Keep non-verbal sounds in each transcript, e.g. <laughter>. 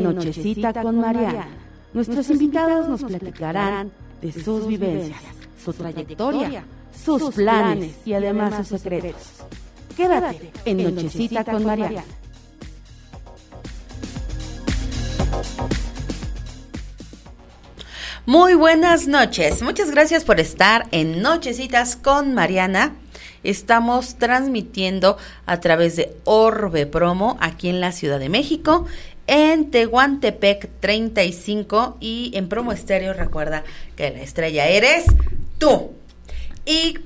En Nochecita con Mariana, nuestros invitados nos platicarán de sus vivencias, su trayectoria, sus planes y además sus secretos. Quédate en Nochecita con Mariana. Muy buenas noches. Muchas gracias por estar en Nochecitas con Mariana. Estamos transmitiendo a través de Orbe Promo aquí en la Ciudad de México en Tehuantepec 35 y en Promo Estéreo recuerda que la estrella eres tú. Y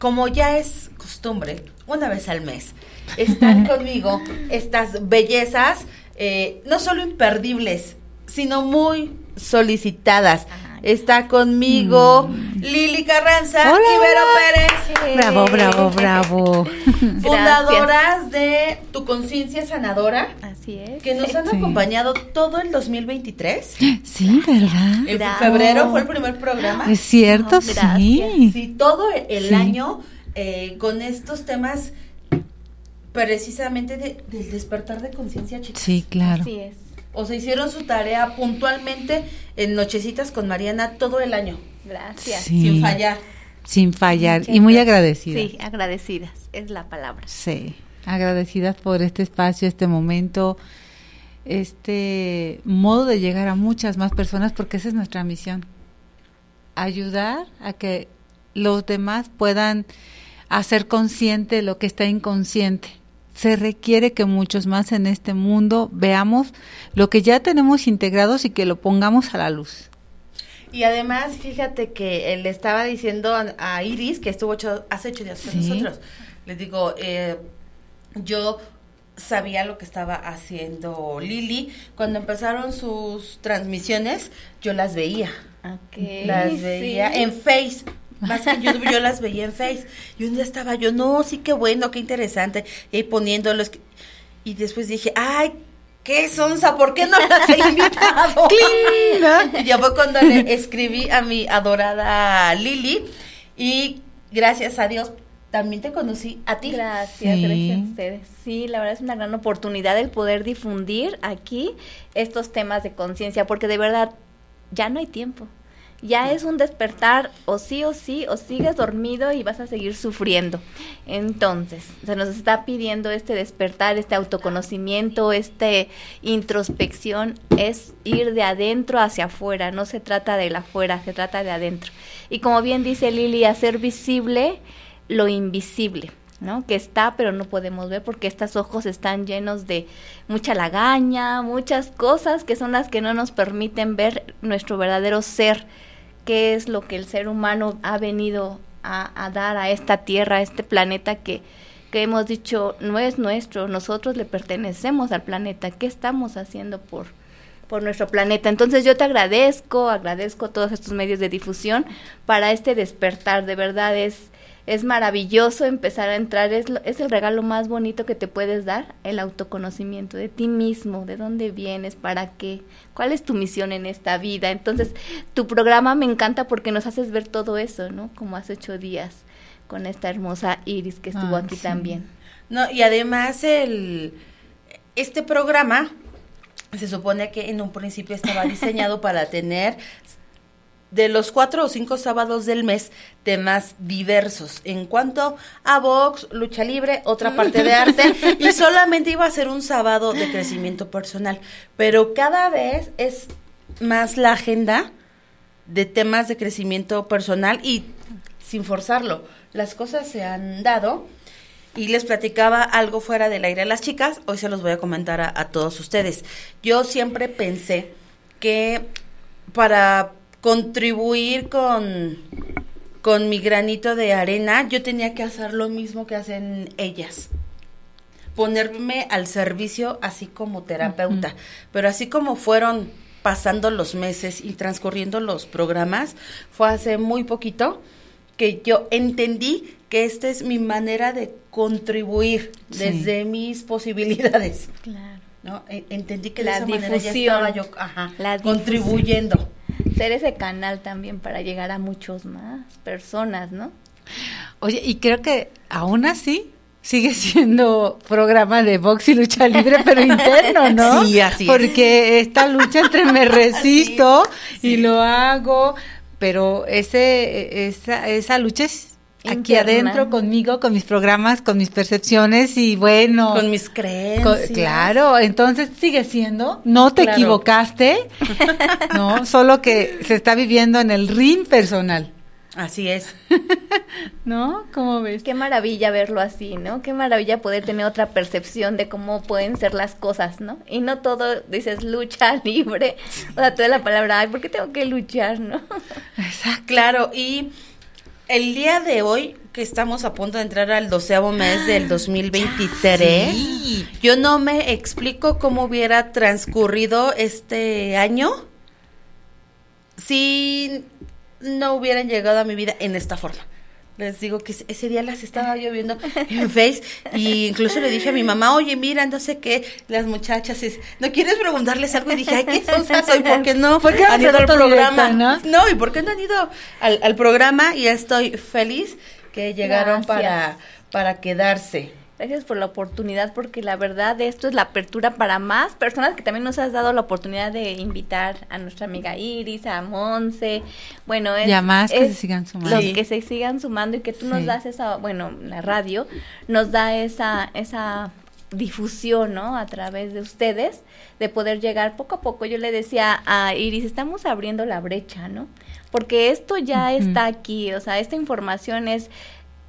como ya es costumbre, una vez al mes, están <laughs> conmigo estas bellezas, eh, no solo imperdibles, sino muy solicitadas. Está conmigo Mm. Lili Carranza y Vero Pérez. Bravo, bravo, bravo. <laughs> Fundadoras de Tu Conciencia Sanadora, Así es. que nos han Sí. acompañado todo el 2023. Sí, ¿verdad? En Bravo. febrero fue el primer programa. Es cierto, sí. Sí, todo el Sí. año eh, con estos temas precisamente de- del despertar de conciencia, chicas. Sí, claro. Así es. O sea, hicieron su tarea puntualmente en Nochecitas con Mariana todo el año, Gracias. Sí. sin fallar. Sin fallar. Muchas y muy gracias. agradecidas. Sí, agradecidas, es la palabra. Sí, agradecidas por este espacio, este momento, este modo de llegar a muchas más personas, porque esa es nuestra misión. Ayudar a que los demás puedan hacer consciente lo que está inconsciente. Se requiere que muchos más en este mundo veamos lo que ya tenemos integrados y que lo pongamos a la luz. Y además, fíjate que eh, le estaba diciendo a, a Iris, que estuvo ocho- hace ocho días con Sí. nosotros, les digo, eh, yo sabía lo que estaba haciendo Lili. Cuando empezaron sus transmisiones, yo las veía. Ok. Las sí. veía en Face. Más que en YouTube, yo las veía en Face. Y un día estaba yo, no, sí, qué bueno, qué interesante. Y ahí poniéndolos. Y después dije, ay, qué sonsa, ¿por qué no las he invitado? <laughs> y ya fue cuando le escribí a mi adorada Lili. Y gracias a Dios, también te conocí a ti. Gracias, Sí. gracias a ustedes. Sí, la verdad es una gran oportunidad el poder difundir aquí estos temas de conciencia, porque de verdad ya no hay tiempo. Ya es un despertar o sí o sí, o sigues dormido y vas a seguir sufriendo. Entonces, se nos está pidiendo este despertar, este autoconocimiento, este introspección, es ir de adentro hacia afuera, no se trata de la afuera, se trata de adentro. Y como bien dice Lili, hacer visible lo invisible, ¿no? Que está, pero no podemos ver porque estos ojos están llenos de mucha lagaña, muchas cosas que son las que no nos permiten ver nuestro verdadero ser, que es lo que el ser humano ha venido a, a dar a esta tierra, a este planeta que, que hemos dicho no es nuestro, nosotros le pertenecemos al planeta, ¿qué estamos haciendo por, por nuestro planeta. Entonces yo te agradezco, agradezco todos estos medios de difusión para este despertar, de verdad es es maravilloso empezar a entrar, es, lo- es el regalo más bonito que te puedes dar, el autoconocimiento de ti mismo, de dónde vienes, para qué, cuál es tu misión en esta vida. Entonces, tu programa me encanta porque nos haces ver todo eso, ¿no? Como hace ocho días con esta hermosa Iris que estuvo Ah, aquí sí. también. No, y además el este programa se supone que en un principio estaba diseñado para tener de los cuatro o cinco sábados del mes temas diversos. En cuanto a box, lucha libre, otra parte de arte <laughs> y solamente iba a ser un sábado de crecimiento personal, pero cada vez es más la agenda de temas de crecimiento personal y sin forzarlo, las cosas se han dado y les platicaba algo fuera del aire a las chicas, hoy se los voy a comentar a, a todos ustedes. Yo siempre pensé que para contribuir con, con mi granito de arena, yo tenía que hacer lo mismo que hacen ellas. Ponerme al servicio así como terapeuta. Pero así como fueron pasando los meses y transcurriendo los programas, fue hace muy poquito que yo entendí que esta es mi manera de contribuir Sí. desde mis posibilidades. Claro. ¿no? E- Entendí que La de esa manera ya difusión. estaba yo ajá, La difusión. contribuyendo. Ser ese canal también para llegar a muchos más personas, ¿no? Oye, y creo que aún así sigue siendo programa de box y lucha libre, pero interno, ¿no? <laughs> Sí, así es. Porque esta lucha entre me <laughs> resisto y lo hago, pero ese esa, esa lucha es aquí adentro conmigo, con mis programas, con mis percepciones y bueno, Con mis creencias. claro, entonces sigue siendo, no te Claro. equivocaste, <laughs> no, solo que se está viviendo en el ring personal, Así es. <laughs> ¿no? ¿Cómo ves? Qué maravilla verlo así, ¿no? Qué maravilla poder tener otra percepción de cómo pueden ser las cosas, ¿no? Y no todo dices lucha <laughs> libre, o sea, toda la palabra, ay, ¿por qué tengo que luchar, no? Exacto. Claro, y el día de hoy, que estamos a punto de entrar al doceavo mes del 2023, yo no me explico cómo hubiera transcurrido este año si no hubieran llegado a mi vida en esta forma. Les digo que ese- día las estaba yo viendo <laughs> en Face y incluso le dije a mi mamá, oye, mira, no sé qué, las muchachas, es- ¿no quieres preguntarles algo? Y dije, ay, qué sonsa <laughs> soy, ¿por qué no ¿Por qué no han ido al programa? directa, no? y ¿por qué no han ido al, al programa? Y estoy feliz que llegaron Gracias. para, para quedarse. Gracias por la oportunidad, porque la verdad esto es la apertura para más personas que también nos has dado la oportunidad de invitar a nuestra amiga Iris, a Monse, bueno, es, Y a más que es se sigan sumando. Los Sí. que se sigan sumando y que tú nos das esa, bueno, la radio nos da esa, esa difusión, ¿no? A través de ustedes, de poder llegar poco a poco. Yo le decía a Iris, estamos abriendo la brecha, ¿no? Porque esto ya está aquí, o sea, esta información es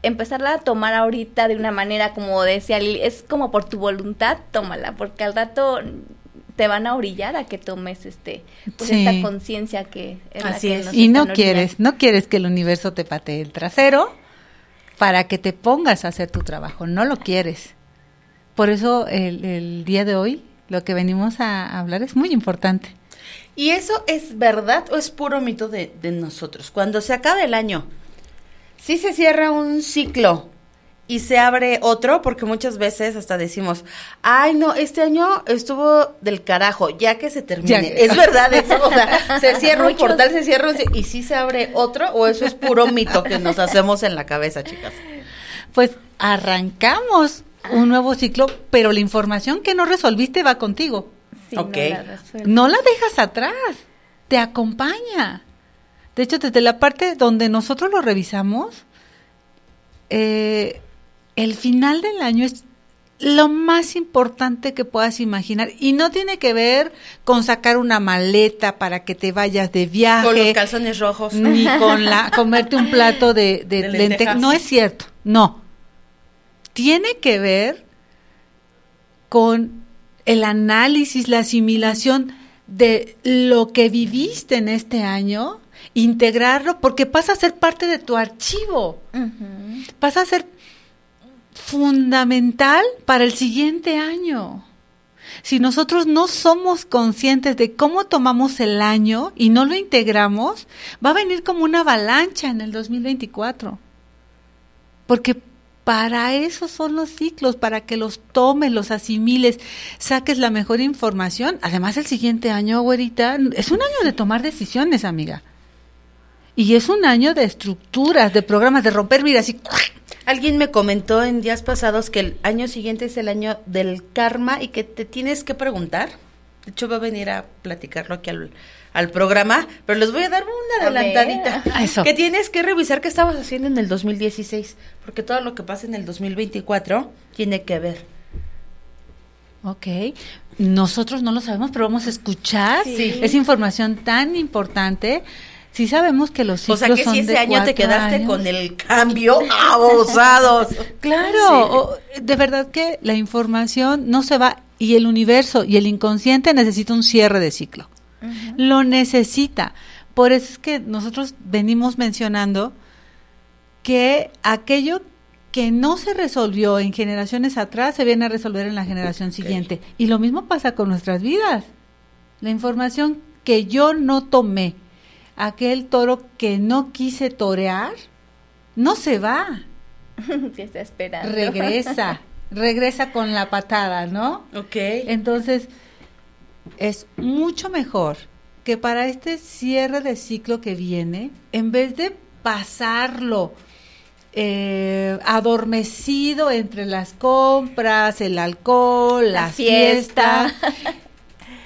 empezarla a tomar ahorita de una manera como decía Lili, es como por tu voluntad, tómala, porque al rato te van a orillar a que tomes este pues Sí. esta conciencia que es la Así que es. nos Y no quieres, no quieres que el universo te patee el trasero para que te pongas a hacer tu trabajo, no lo quieres. Por eso el, el día de hoy lo que venimos a hablar es muy importante. ¿Y eso es verdad o es puro mito de, de nosotros? Cuando se acaba el año, sí se cierra un ciclo y se abre otro, porque muchas veces hasta decimos, ay no, este año estuvo del carajo, ya que se termine. Que- Es verdad eso, o sea, <laughs> se cierra un portal, se cierra un... y sí se abre otro, o eso es puro mito que nos hacemos en la cabeza, chicas. Pues arrancamos un nuevo ciclo, pero la información que no resolviste va contigo. Sí, Ok. no la resuelve. No la dejas atrás, te acompaña. De hecho, desde la parte donde nosotros lo revisamos, eh, el final del año es lo más importante que puedas imaginar y no tiene que ver con sacar una maleta para que te vayas de viaje Con los calzones rojos. ni con la comerte un plato de, de, De lente- lentejas. No es cierto, no. Tiene que ver con el análisis, la asimilación de lo que viviste en este año, integrarlo, porque pasa a ser parte de tu archivo, pasa a ser fundamental para el siguiente año. Si nosotros no somos conscientes de cómo tomamos el año y no lo integramos, va a venir como una avalancha en el 2024. Porque para eso son los ciclos, para que los tomes, los asimiles, saques la mejor información. Además, el siguiente año, güerita, es un año de tomar decisiones, amiga. Y es un año de estructuras, de programas, de romper, mira, así. Alguien me comentó en días pasados que el año siguiente es el año del karma y que te tienes que preguntar. De hecho, va a venir a platicarlo aquí al, al programa, pero les voy a dar una adelantadita. <laughs> Eso. Que tienes que revisar qué estabas haciendo en el 2016, porque todo lo que pasa en el 2024 tiene que ver. Ok. Nosotros no lo sabemos, pero vamos a escuchar Sí. esa información tan importante. Sí sabemos que los O ciclos sea, que son si ese año te quedaste años. con el cambio, abusados. <laughs> Claro, Sí. o- de verdad que la información no se va y el universo y el inconsciente necesita un cierre de ciclo. lo necesita. Por eso es que nosotros venimos mencionando que aquello que no se resolvió en generaciones atrás se viene a resolver en la generación siguiente. Y lo mismo pasa con nuestras vidas. La información que yo no tomé, aquel toro que no quise torear, no se va. <laughs> que está esperando. Regresa, <laughs> regresa con la patada, ¿no? Ok. Entonces, es mucho mejor que para este cierre de ciclo que viene, en vez de pasarlo eh, adormecido entre las compras, el alcohol, La las fiestas, fiesta. <laughs>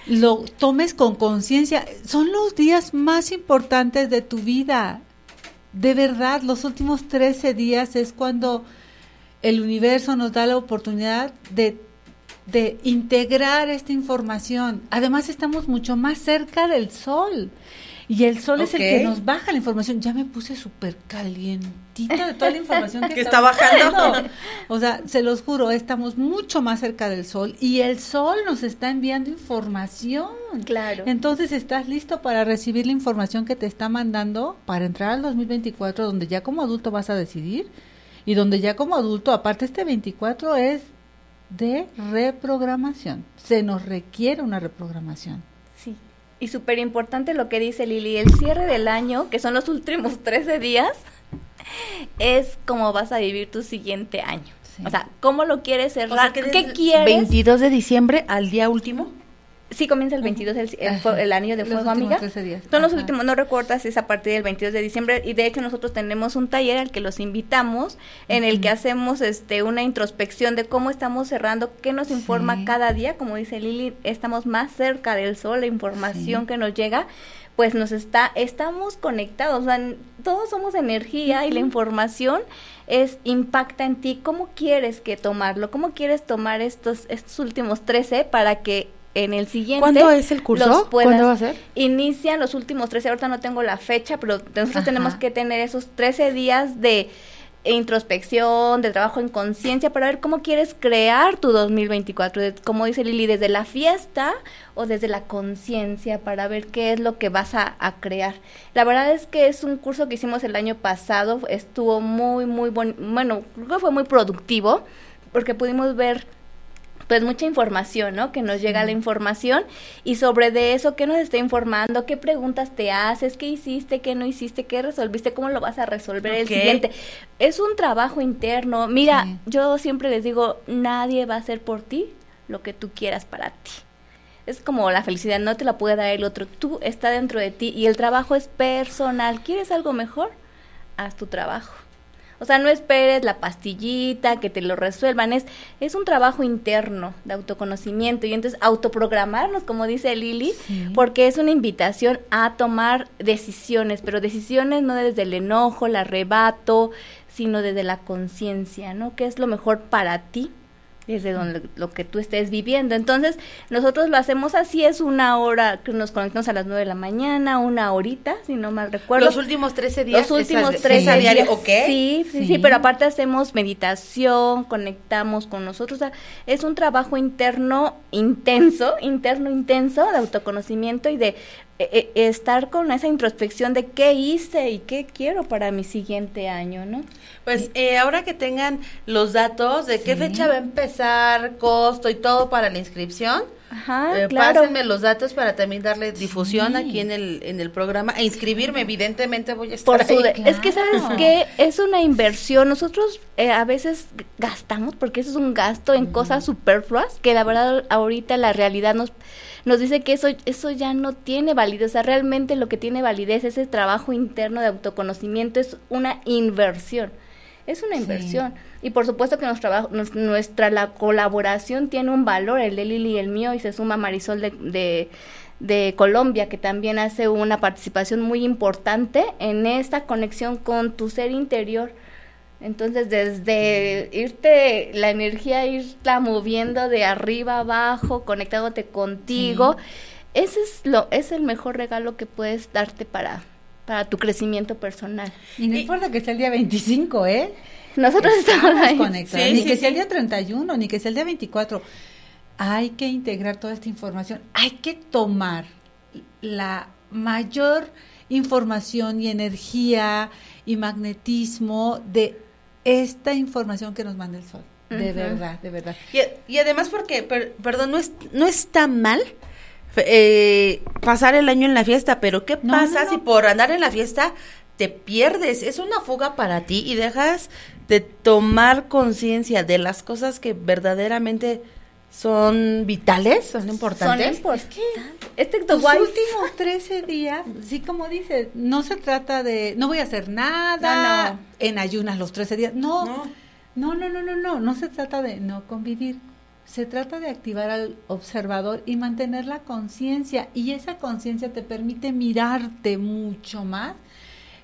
lo tomes con conciencia. Son los días más importantes de tu vida. De verdad, los últimos 13 días es cuando el universo nos da la oportunidad de, de integrar esta información. Además, estamos mucho más cerca del sol. Y el sol es el que nos baja la información. Ya me puse súper calientita de toda la información <laughs> que, Que está bajando. O sea, se los juro, estamos mucho más cerca del sol y el sol nos está enviando información. Claro. Entonces, ¿estás listo para recibir la información que te está mandando para entrar al 2024 donde ya como adulto vas a decidir? Y donde ya como adulto, aparte este 24 es de reprogramación. Se nos requiere una reprogramación. Y súper importante lo que dice Lili, el cierre del año, que son los últimos 13 días, es cómo vas a vivir tu siguiente año. Sí. O sea, ¿cómo lo quieres O sea, cerrar? ¿Qué quieres? 22 de diciembre al día último. Sí, comienza el 22, el, el, el año de fuego, amiga. 13 días. Son los últimos, no recuerdas, es a partir del 22 de diciembre. Y de hecho, nosotros tenemos un taller al que los invitamos, en el que hacemos este una introspección de cómo estamos cerrando, qué nos informa Sí. cada día. Como dice Lili, estamos más cerca del sol, la información Sí. que nos llega pues nos está estamos conectados, o sea, todos somos energía y la información es impacta en ti. ¿Cómo quieres que tomarlo? ¿Cómo quieres tomar estos estos últimos 13 para que en el siguiente ¿Cuándo es el curso? ¿Cuándo va a ser? Inician los últimos 13, ahorita no tengo la fecha, pero nosotros Ajá. tenemos que tener esos 13 días de introspección, de trabajo en conciencia para ver cómo quieres crear tu 2024, de- como dice Lili, desde la fiesta o desde la conciencia para ver qué es lo que vas a, a crear. La verdad es que es un curso que hicimos el año pasado, estuvo muy, muy bon- bueno, creo que fue muy productivo porque pudimos ver pues mucha información, ¿no? Que nos llega la información y sobre de eso, ¿qué nos está informando? ¿Qué preguntas te haces? ¿Qué hiciste? ¿Qué no hiciste? ¿Qué resolviste? ¿Cómo lo vas a resolver el siguiente? Es un trabajo interno. Mira, Sí. yo siempre les digo, nadie va a hacer por ti lo que tú quieras para ti. Es como la felicidad, no te la puede dar el otro, tú está dentro de ti y el trabajo es personal. ¿Quieres algo mejor? Haz tu trabajo. O sea, no esperes la pastillita, que te lo resuelvan, es, es un trabajo interno de autoconocimiento y entonces autoprogramarnos, como dice Lili, Sí. porque es una invitación a tomar decisiones, pero decisiones no desde el enojo, el arrebato, sino desde la conciencia, ¿no? ¿Qué es lo mejor para ti? Desde donde lo que tú estés viviendo. Entonces, nosotros lo hacemos así, es una hora que nos conectamos a las 9 de la mañana, una horita, si no mal recuerdo. Los últimos 13 días. Los últimos es a- tres es a diario, días. ¿ok? Sí, sí, sí, Sí. pero aparte hacemos meditación, conectamos con nosotros. o sea, es un trabajo interno intenso, interno intenso de autoconocimiento y de eh, estar con esa introspección de qué hice y qué quiero para mi siguiente año, ¿no? Pues eh, ahora que tengan los datos de qué Sí. fecha va a empezar, costo y todo para la inscripción, Ajá, eh, claro. pásenme los datos para también darle difusión Sí. aquí en el en el programa e inscribirme. Evidentemente voy a estar Por su ahí. Es que, ¿sabes qué? Es una inversión. Nosotros eh, a veces gastamos, porque eso es un gasto en cosas superfluas, que la verdad ahorita la realidad nos, nos dice que eso, eso ya no tiene validez. O sea, realmente lo que tiene validez, ese trabajo interno de autoconocimiento, es una inversión. Es una Sí. inversión. Y por supuesto que nos- nuestra la colaboración tiene un valor, el de Lili y el mío, y se suma Marisol de, de, de Colombia, que también hace una participación muy importante en esta conexión con tu ser interior. Entonces, desde irte, la energía, irla moviendo de arriba a abajo, conectándote contigo, ese es lo, es el mejor regalo que puedes darte para, para tu crecimiento personal. Y no importa que sea el día 25, ¿eh? Nosotros estamos Estamos ahí. conectados. Sí, ni sí, que sí. sea el día 31, ni que sea el día 24. Hay que integrar toda esta información. Hay que tomar la mayor información y energía y magnetismo de esta información que nos manda el sol. De verdad, de verdad. Y, y además porque, per- perdón, no, es, no está mal eh, pasar el año en la fiesta, pero ¿qué No, pasa no, si por andar en la fiesta te pierdes? Es una fuga para ti y dejas de tomar conciencia de las cosas que verdaderamente son vitales, son Son importantes. importantes. Este Los últimos 13 días, sí, como dices, no se trata de, no voy a hacer nada No, no. en ayunas los 13 días. No, No. no, no, no, no, no, no se trata de no convivir. Se trata de activar al observador y mantener la conciencia. Y esa conciencia te permite mirarte mucho más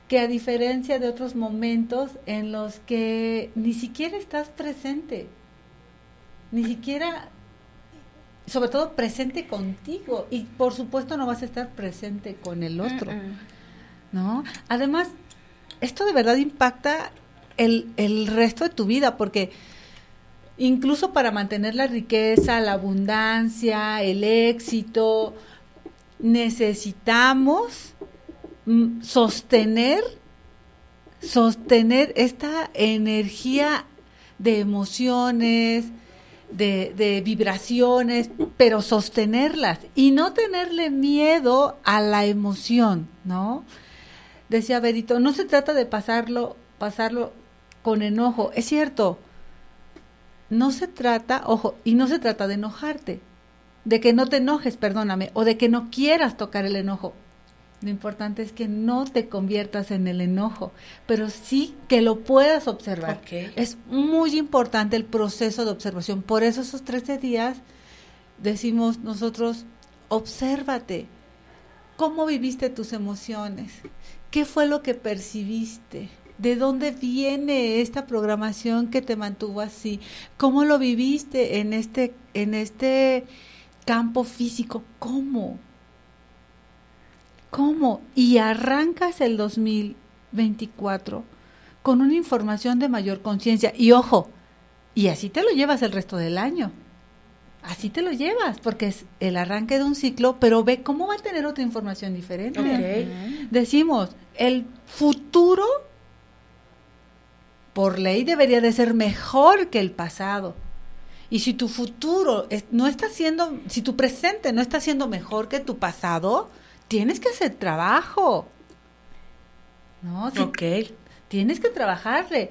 que a diferencia de otros momentos en los que ni siquiera estás presente. Ni siquiera sobre todo presente contigo y por supuesto no vas a estar presente con el otro. ¿no? Además, esto de verdad impacta el, el resto de tu vida porque incluso para mantener la riqueza, la abundancia, el éxito, necesitamos mm, sostener sostener esta energía de emociones, de, de vibraciones, pero sostenerlas y no tenerle miedo a la emoción, ¿no? Decía Berito, no se trata de pasarlo, pasarlo con enojo, es cierto, no se trata, ojo, y no se trata de enojarte, de que no te enojes, perdóname, o de que no quieras tocar el enojo. Lo importante es que no te conviertas en el enojo, pero sí que lo puedas observar. Es muy importante el proceso de observación. Por eso esos 13 días decimos nosotros, obsérvate. ¿Cómo viviste tus emociones? ¿Qué fue lo que percibiste? ¿De dónde viene esta programación que te mantuvo así? ¿Cómo lo viviste en este, en este campo físico? ¿Cómo? ¿Cómo? Y arrancas el 2024 con una información de mayor conciencia. Y ojo, y así te lo llevas el resto del año. Así te lo llevas, porque es el arranque de un ciclo, pero ve cómo va a tener otra información diferente. Decimos, el futuro, por ley, debería de ser mejor que el pasado. Y si tu futuro es- no está siendo, si tu presente no está siendo mejor que tu pasado, tienes que hacer trabajo. ¿No? Si- Ok. Tienes que trabajarle,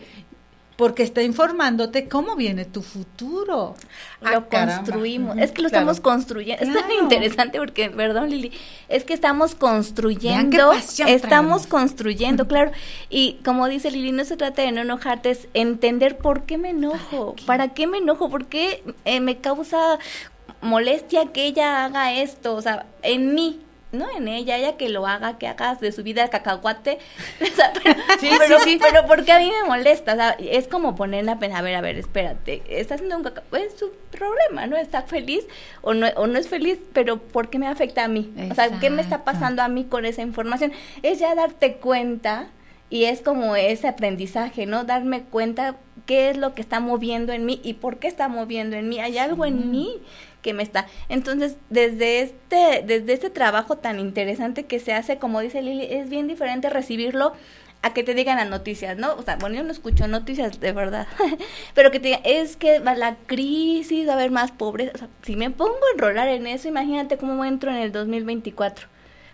porque está informándote cómo viene tu futuro. Ah, lo caramba. construimos. Es que lo claro. estamos construyendo. Es tan Claro. interesante porque, perdón Lili, es que estamos construyendo, estamos construyendo, <laughs> claro. Y como dice Lili, no se trata de no enojarte, es entender por qué me enojo, para qué, me enojo, por qué eh, me causa molestia que ella haga esto, o sea, en mí. No en ella, ella que lo haga, que hagas de su vida cacahuate. <laughs> O sea, pero, Sí, pero, sí, sí. pero porque a mí me molesta, o sea, es como ponerla a pensar, a ver, a ver, espérate, está haciendo un caca, es su problema, ¿no? Está feliz o no, o no es feliz, pero ¿por qué me afecta a mí? O sea, ¿qué me está pasando a mí con esa información? Es ya darte cuenta y es como ese aprendizaje, ¿no? Darme cuenta qué es lo que está moviendo en mí y por qué está moviendo en mí. Hay algo en mí que me está. Entonces, desde este, desde este trabajo tan interesante que se hace, como dice Lili, es bien diferente recibirlo a que te digan las noticias, ¿no? O sea, bueno, yo no escucho noticias de verdad, <laughs> pero que te digan, es que va la crisis, va a haber más pobreza. O sea, si me pongo a enrolar en eso, imagínate cómo entro en el 2024.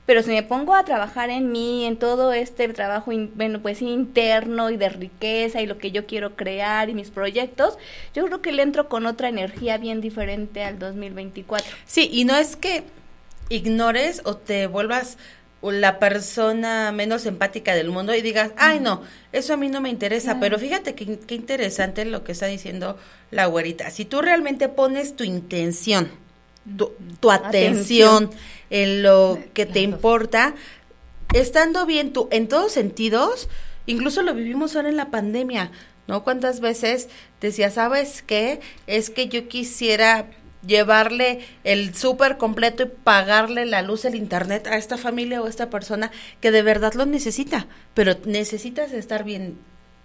Pero si me pongo a trabajar en mí, en todo este trabajo, in- bueno, pues interno y de riqueza y lo que yo quiero crear y mis proyectos, yo creo que le entro con otra energía bien diferente al 2024. Sí, y no es que ignores o te vuelvas la persona menos empática del mundo y digas, ay no, eso a mí no me interesa, pero fíjate qué, qué interesante lo que está diciendo la güerita. Si tú realmente pones tu intención, tu, tu atención, Atención. en lo que te importa, estando bien tú en todos sentidos, incluso lo vivimos ahora en la pandemia, ¿no? ¿Cuántas veces decía, sabes qué? Es que yo quisiera llevarle el súper completo y pagarle la luz, el internet a esta familia o a esta persona que de verdad lo necesita, pero necesitas estar bien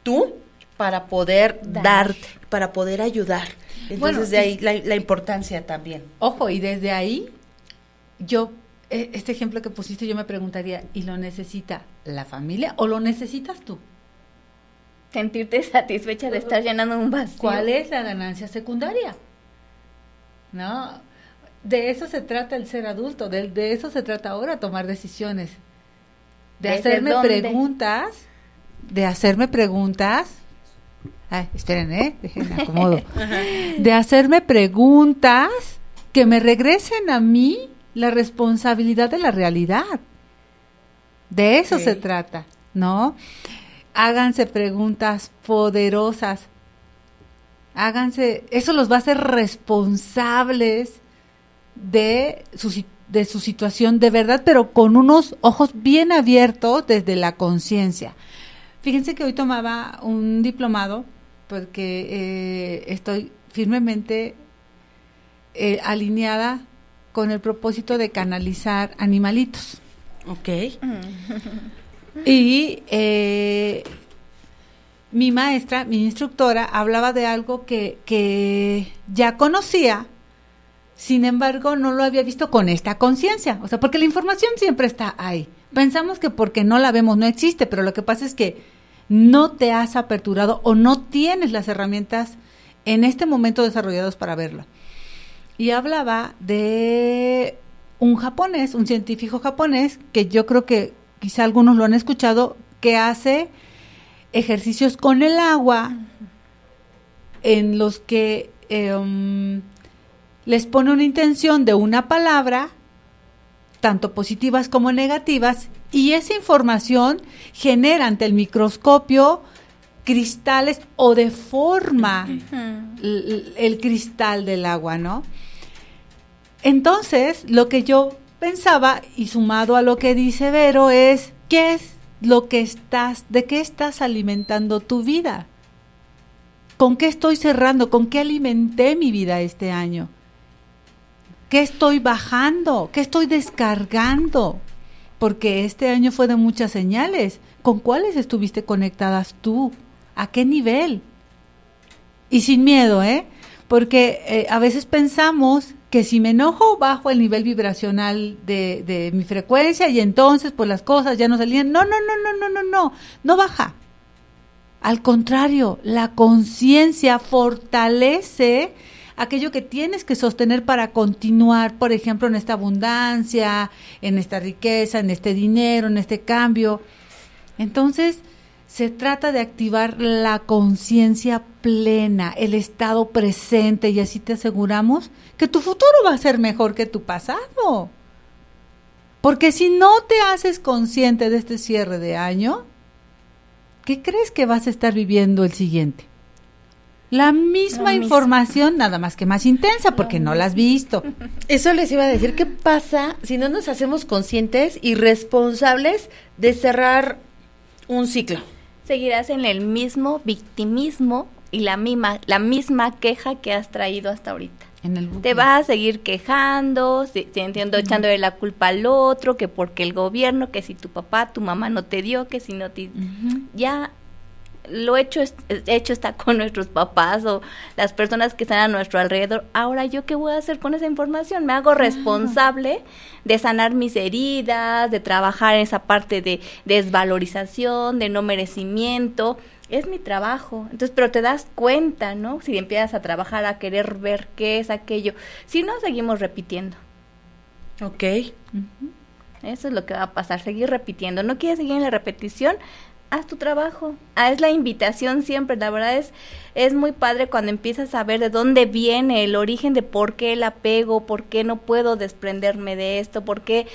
tú para poder Dar. dar, para poder ayudar. Entonces Bueno, de ahí la, la importancia también. Ojo, y desde ahí yo eh, este ejemplo que pusiste, yo me preguntaría, ¿y lo necesita la familia o lo necesitas tú? Sentirte satisfecha de estar llenando un vacío. ¿Cuál es la ganancia secundaria? ¿No? De eso se trata el ser adulto, de, de eso se trata ahora tomar decisiones. De ¿Desde hacerme dónde? preguntas, de hacerme preguntas. Ay, esperen, ¿eh? Acomodo. <laughs> de hacerme preguntas que me regresen a mí la responsabilidad de la realidad. De eso se trata, ¿no? Háganse preguntas poderosas. Háganse, eso los va a hacer responsables de su, de su situación de verdad, pero con unos ojos bien abiertos desde la conciencia. Fíjense que hoy tomaba un diplomado porque eh, estoy firmemente eh, alineada con el propósito de canalizar animalitos. Ok. Y eh, mi maestra, mi instructora, hablaba de algo que, que ya conocía, sin embargo no lo había visto con esta conciencia. O sea, porque la información siempre está ahí. Pensamos que porque no la vemos no existe, pero lo que pasa es que no te has aperturado o no tienes las herramientas en este momento desarrolladas para verlo. Y hablaba de un japonés, un científico japonés, que yo creo que quizá algunos lo han escuchado, que hace ejercicios con el agua en los que um, les pone una intención de una palabra, tanto positivas como negativas, y esa información genera ante el microscopio cristales o deforma el, el cristal del agua, ¿no? Entonces, lo que yo pensaba, y sumado a lo que dice Vero, es ¿qué es lo que estás, de qué estás alimentando tu vida? ¿Con qué estoy cerrando? ¿Con qué alimenté mi vida este año? ¿Qué estoy bajando? ¿Qué estoy descargando? Porque este año fue de muchas señales. ¿Con cuáles estuviste conectadas tú? ¿A qué nivel? Y sin miedo, ¿eh? Porque eh, a veces pensamos que si me enojo bajo el nivel vibracional de, de mi frecuencia y entonces pues las cosas ya no salían. No, no, no, no, no, no, no, no baja. Al contrario, la conciencia fortalece aquello que tienes que sostener para continuar, por ejemplo, en esta abundancia, en esta riqueza, en este dinero, en este cambio. Entonces, se trata de activar la conciencia plena, el estado presente y así te aseguramos que tu futuro va a ser mejor que tu pasado. Porque si no te haces consciente de este cierre de año, ¿qué crees que vas a estar viviendo el siguiente? La misma información, nada más que más intensa, porque no la has visto. Eso les iba a decir, ¿qué pasa si no nos hacemos conscientes y responsables de cerrar un ciclo? Seguirás en el mismo victimismo y la misma, la misma queja que has traído hasta ahorita. En el. Te vas a seguir quejando, si- si entiendo, echándole la culpa al otro, que porque el gobierno, que si tu papá, tu mamá no te dio, que si no te... Ya lo hecho, es- hecho está con nuestros papás o las personas que están a nuestro alrededor. Ahora, ¿yo qué voy a hacer con esa información? Me hago responsable de sanar mis heridas, de trabajar en esa parte de desvalorización, de no merecimiento. Es mi trabajo. Entonces, pero te das cuenta, ¿no? Si empiezas a trabajar, a querer ver qué es aquello. Si no, seguimos repitiendo. Ok. Eso es lo que va a pasar, seguir repitiendo. ¿No quieres seguir en la repetición? Haz tu trabajo. Ah, es la invitación siempre. La verdad es, es muy padre cuando empiezas a ver de dónde viene el origen de por qué el apego, por qué no puedo desprenderme de esto, por qué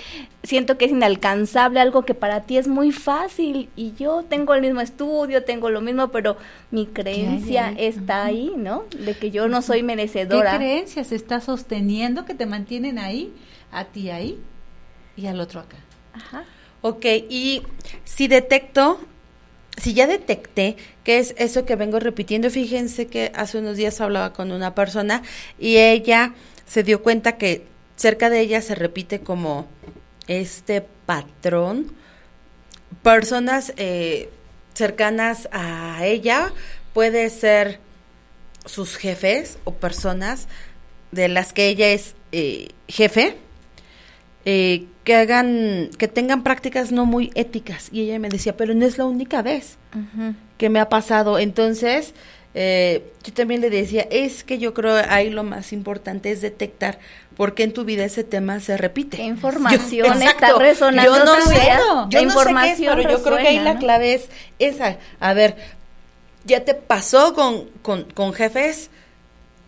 siento que es inalcanzable algo que para ti es muy fácil. Y yo tengo el mismo estudio, tengo lo mismo, pero mi creencia ahí? está ahí, ¿no? De que yo no soy ¿Qué merecedora. creencias está sosteniendo que te mantienen ahí, a ti ahí y al otro acá? Ajá. Ok, y si detecto, si ya detecté que es eso que vengo repitiendo, fíjense que hace unos días hablaba con una persona y ella se dio cuenta que cerca de ella se repite como este patrón. Personas eh, cercanas a ella puede ser sus jefes o personas de las que ella es eh, jefe, eh, que hagan, que tengan prácticas no muy éticas. Y ella me decía, pero no es la única vez que me ha pasado. Entonces, eh, yo también le decía, es que yo creo ahí lo más importante es detectar por qué en tu vida ese tema se repite. ¿Qué información Yo- está resonando Yo no sé, yo La no sé qué es, información pero yo creo que ahí la clave es esa. A ver, ya te pasó con, con, con jefes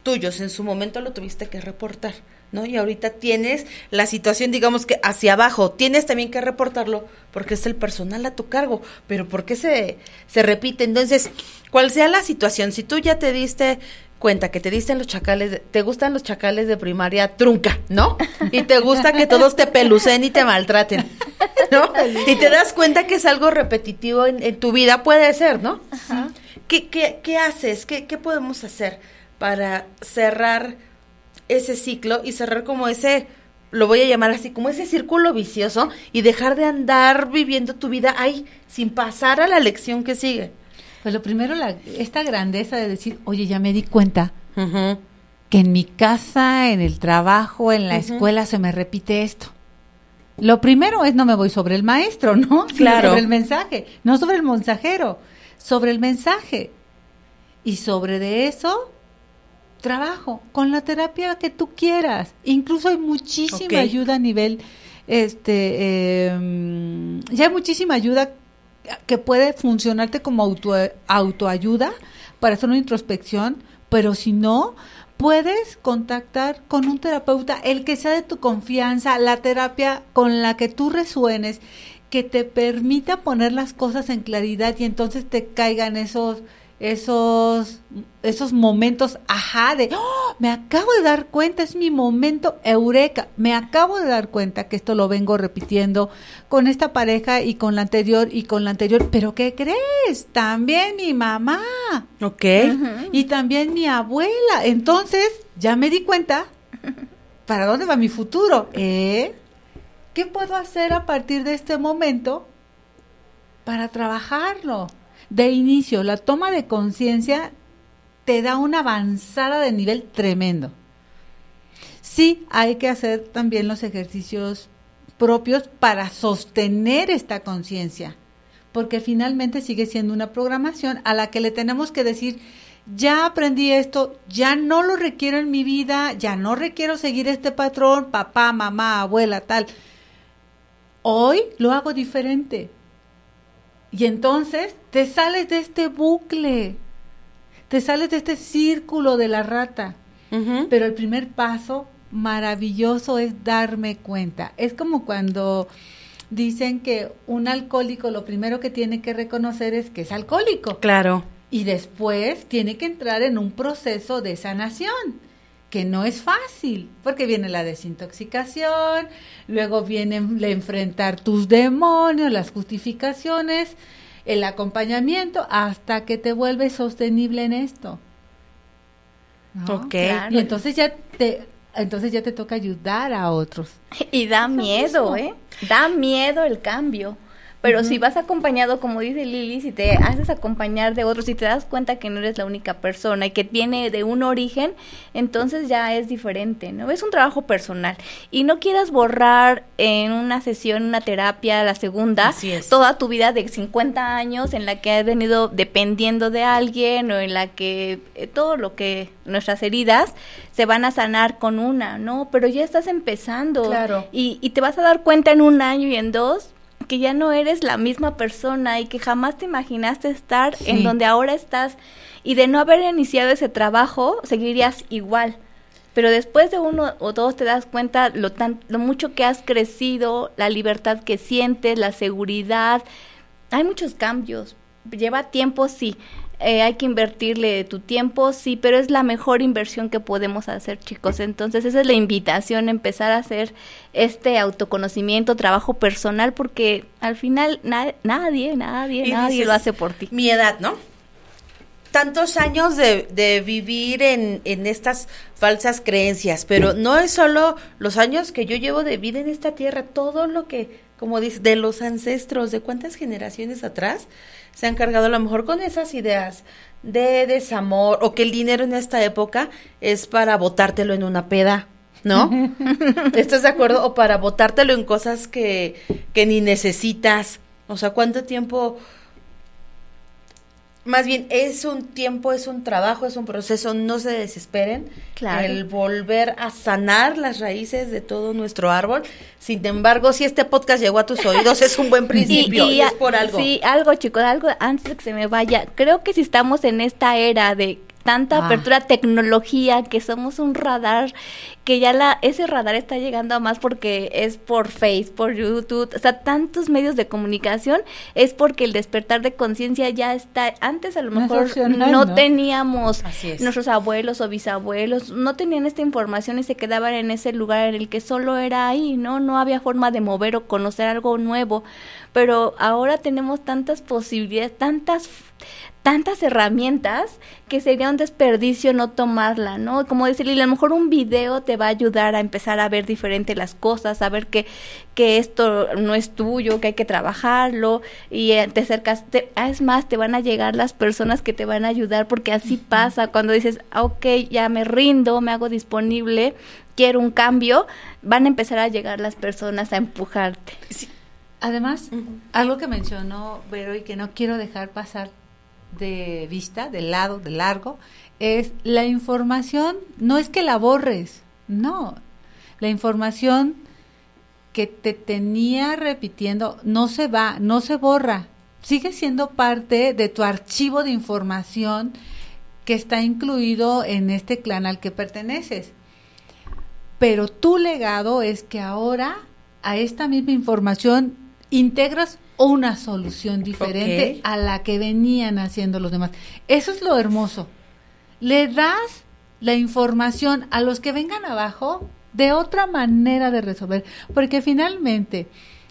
tuyos, en su momento lo tuviste que reportar, ¿no? Y ahorita tienes la situación, digamos que hacia abajo, tienes también que reportarlo porque es el personal a tu cargo, pero ¿por qué se, se repite? Entonces, cual sea la situación, si tú ya te diste cuenta que te dicen los chacales, de- te gustan los chacales de primaria trunca, ¿no? Y te gusta que todos te pelucen y te maltraten, ¿no? Y te das cuenta que es algo repetitivo en, en tu vida, puede ser, ¿no? ¿Qué, qué, qué haces? ¿Qué, ¿Qué podemos hacer para cerrar ese ciclo y cerrar como ese, lo voy a llamar así, como ese círculo vicioso y dejar de andar viviendo tu vida ahí sin pasar a la lección que sigue? Pues lo primero, la, esta grandeza de decir, oye, ya me di cuenta que en mi casa, en el trabajo, en la escuela se me repite esto. Lo primero es no me voy sobre el maestro, <laughs> ¿no? Claro. sobre el mensaje, no sobre el mensajero, sobre el mensaje. Y sobre de eso trabajo con la terapia que tú quieras. Incluso hay muchísima ayuda a nivel este eh, ya hay muchísima ayuda que puede funcionarte como auto, autoayuda para hacer una introspección, pero si no, puedes contactar con un terapeuta, el que sea de tu confianza, la terapia con la que tú resuenes, que te permita poner las cosas en claridad y entonces te caigan esos esos esos momentos ajá de "Oh, me acabo de dar cuenta es mi momento eureka. Me acabo de dar cuenta que esto lo vengo repitiendo con esta pareja y con la anterior y con la anterior. Pero qué crees también mi mamá. Ok. y también mi abuela. Entonces ya me di cuenta para dónde va mi futuro ¿Eh? qué puedo hacer a partir de este momento para trabajarlo de inicio, la toma de conciencia te da una avanzada de nivel tremendo. Sí, hay que hacer también los ejercicios propios para sostener esta conciencia, porque finalmente sigue siendo una programación a la que le tenemos que decir, ya aprendí esto, ya no lo requiero en mi vida, ya no requiero seguir este patrón, papá, mamá, abuela, tal. Hoy lo hago diferente. Y entonces te sales de este bucle, te sales de este círculo de la rata. Pero el primer paso maravilloso es darme cuenta. Es como cuando dicen que un alcohólico lo primero que tiene que reconocer es que es alcohólico Claro. y después tiene que entrar en un proceso de sanación que no es fácil, porque viene la desintoxicación, luego viene el enfrentar tus demonios, las justificaciones, el acompañamiento, hasta que te vuelves sostenible en esto. ¿no? Ok. Claro. Y entonces ya te, entonces ya te toca ayudar a otros. Y da miedo. ¿eh? Da miedo el cambio. Pero si vas acompañado, como dice Lili, si te haces acompañar de otros y te das cuenta que no eres la única persona y que viene de un origen, entonces ya es diferente, ¿no? Es un trabajo personal. Y no quieras borrar en una sesión, una terapia, la segunda, toda tu vida de 50 años en la que has venido dependiendo de alguien o en la que eh, todo lo que nuestras heridas se van a sanar con una, ¿no? Pero ya estás empezando. Claro. Y, y te vas a dar cuenta en un año y en dos que ya no eres la misma persona y que jamás te imaginaste estar en donde ahora estás y de no haber iniciado ese trabajo seguirías igual. Pero después de uno o dos te das cuenta lo tan lo mucho que has crecido, la libertad que sientes, la seguridad. Hay muchos cambios. Lleva tiempo, sí. Eh, hay que invertirle tu tiempo, sí, pero es la mejor inversión que podemos hacer, chicos. Entonces, esa es la invitación, empezar a hacer este autoconocimiento, trabajo personal, porque al final na- nadie, nadie, Y nadie dices, lo hace por ti. Mi edad, ¿no? Tantos años de, de vivir en, en estas falsas creencias, pero no es solo los años que yo llevo de vida en esta tierra, todo lo que, como dice, de los ancestros, de cuántas generaciones atrás se han cargado a lo mejor con esas ideas de desamor o que el dinero en esta época es para botártelo en una peda, ¿no? <laughs> ¿Estás de acuerdo? O para botártelo en cosas que, que ni necesitas. O sea, ¿cuánto tiempo? Más bien, es un tiempo, es un trabajo, es un proceso, no se desesperen. Claro. El volver a sanar las raíces de todo nuestro árbol. Sin embargo, si este podcast llegó a tus <laughs> oídos, es un buen principio y, es por algo. Sí, algo, chicos, algo antes de que se me vaya. Creo que si estamos en esta era de tanta Ah. apertura tecnología que somos un radar que ya la ese radar está llegando a más porque es por Face, por YouTube, o sea, tantos medios de comunicación es porque el despertar de conciencia ya está antes a lo mejor no ¿no? teníamos nuestros abuelos o bisabuelos no tenían esta información y se quedaban en ese lugar en el que solo era ahí, ¿no? No había forma de mover o conocer algo nuevo. Pero ahora tenemos tantas posibilidades, tantas tantas herramientas que sería un desperdicio no tomarla, ¿no? Como decirle, a lo mejor un video te va a ayudar a empezar a ver diferente las cosas, a ver que, que esto no es tuyo, que hay que trabajarlo y eh, te acercas, te- ah, es más, te van a llegar las personas que te van a ayudar porque así pasa cuando dices, ah, ok, ya me rindo, me hago disponible, quiero un cambio, van a empezar a llegar las personas a empujarte. Además, algo que mencionó Vero y que no quiero dejar pasar de vista, de lado, de largo, es la información, no es que la borres, no, la información que te tenía repitiendo no se va, no se borra, sigue siendo parte de tu archivo de información que está incluido en este clan al que perteneces. Pero tu legado es que ahora a esta misma información integras una solución diferente a la que venían haciendo los demás. Eso es lo hermoso. Le das la información a los que vengan abajo de otra manera de resolver, porque finalmente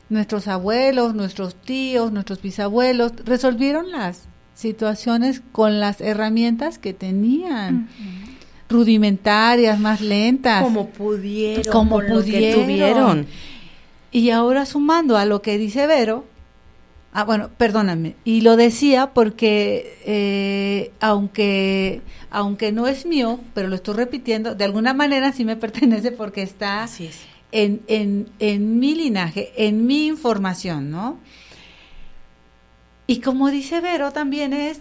nuestros abuelos, nuestros tíos, nuestros bisabuelos resolvieron las situaciones con las herramientas que tenían, rudimentarias, más lentas. como pudieron, Como con lo que pudieron. tuvieron. Y ahora sumando a lo que dice Vero, ah, bueno, perdóname, y lo decía porque eh, aunque aunque no es mío, pero lo estoy repitiendo, de alguna manera sí me <laughs> pertenece porque está Así es. en, en, en mi linaje, en mi información, ¿no? Y como dice Vero también es,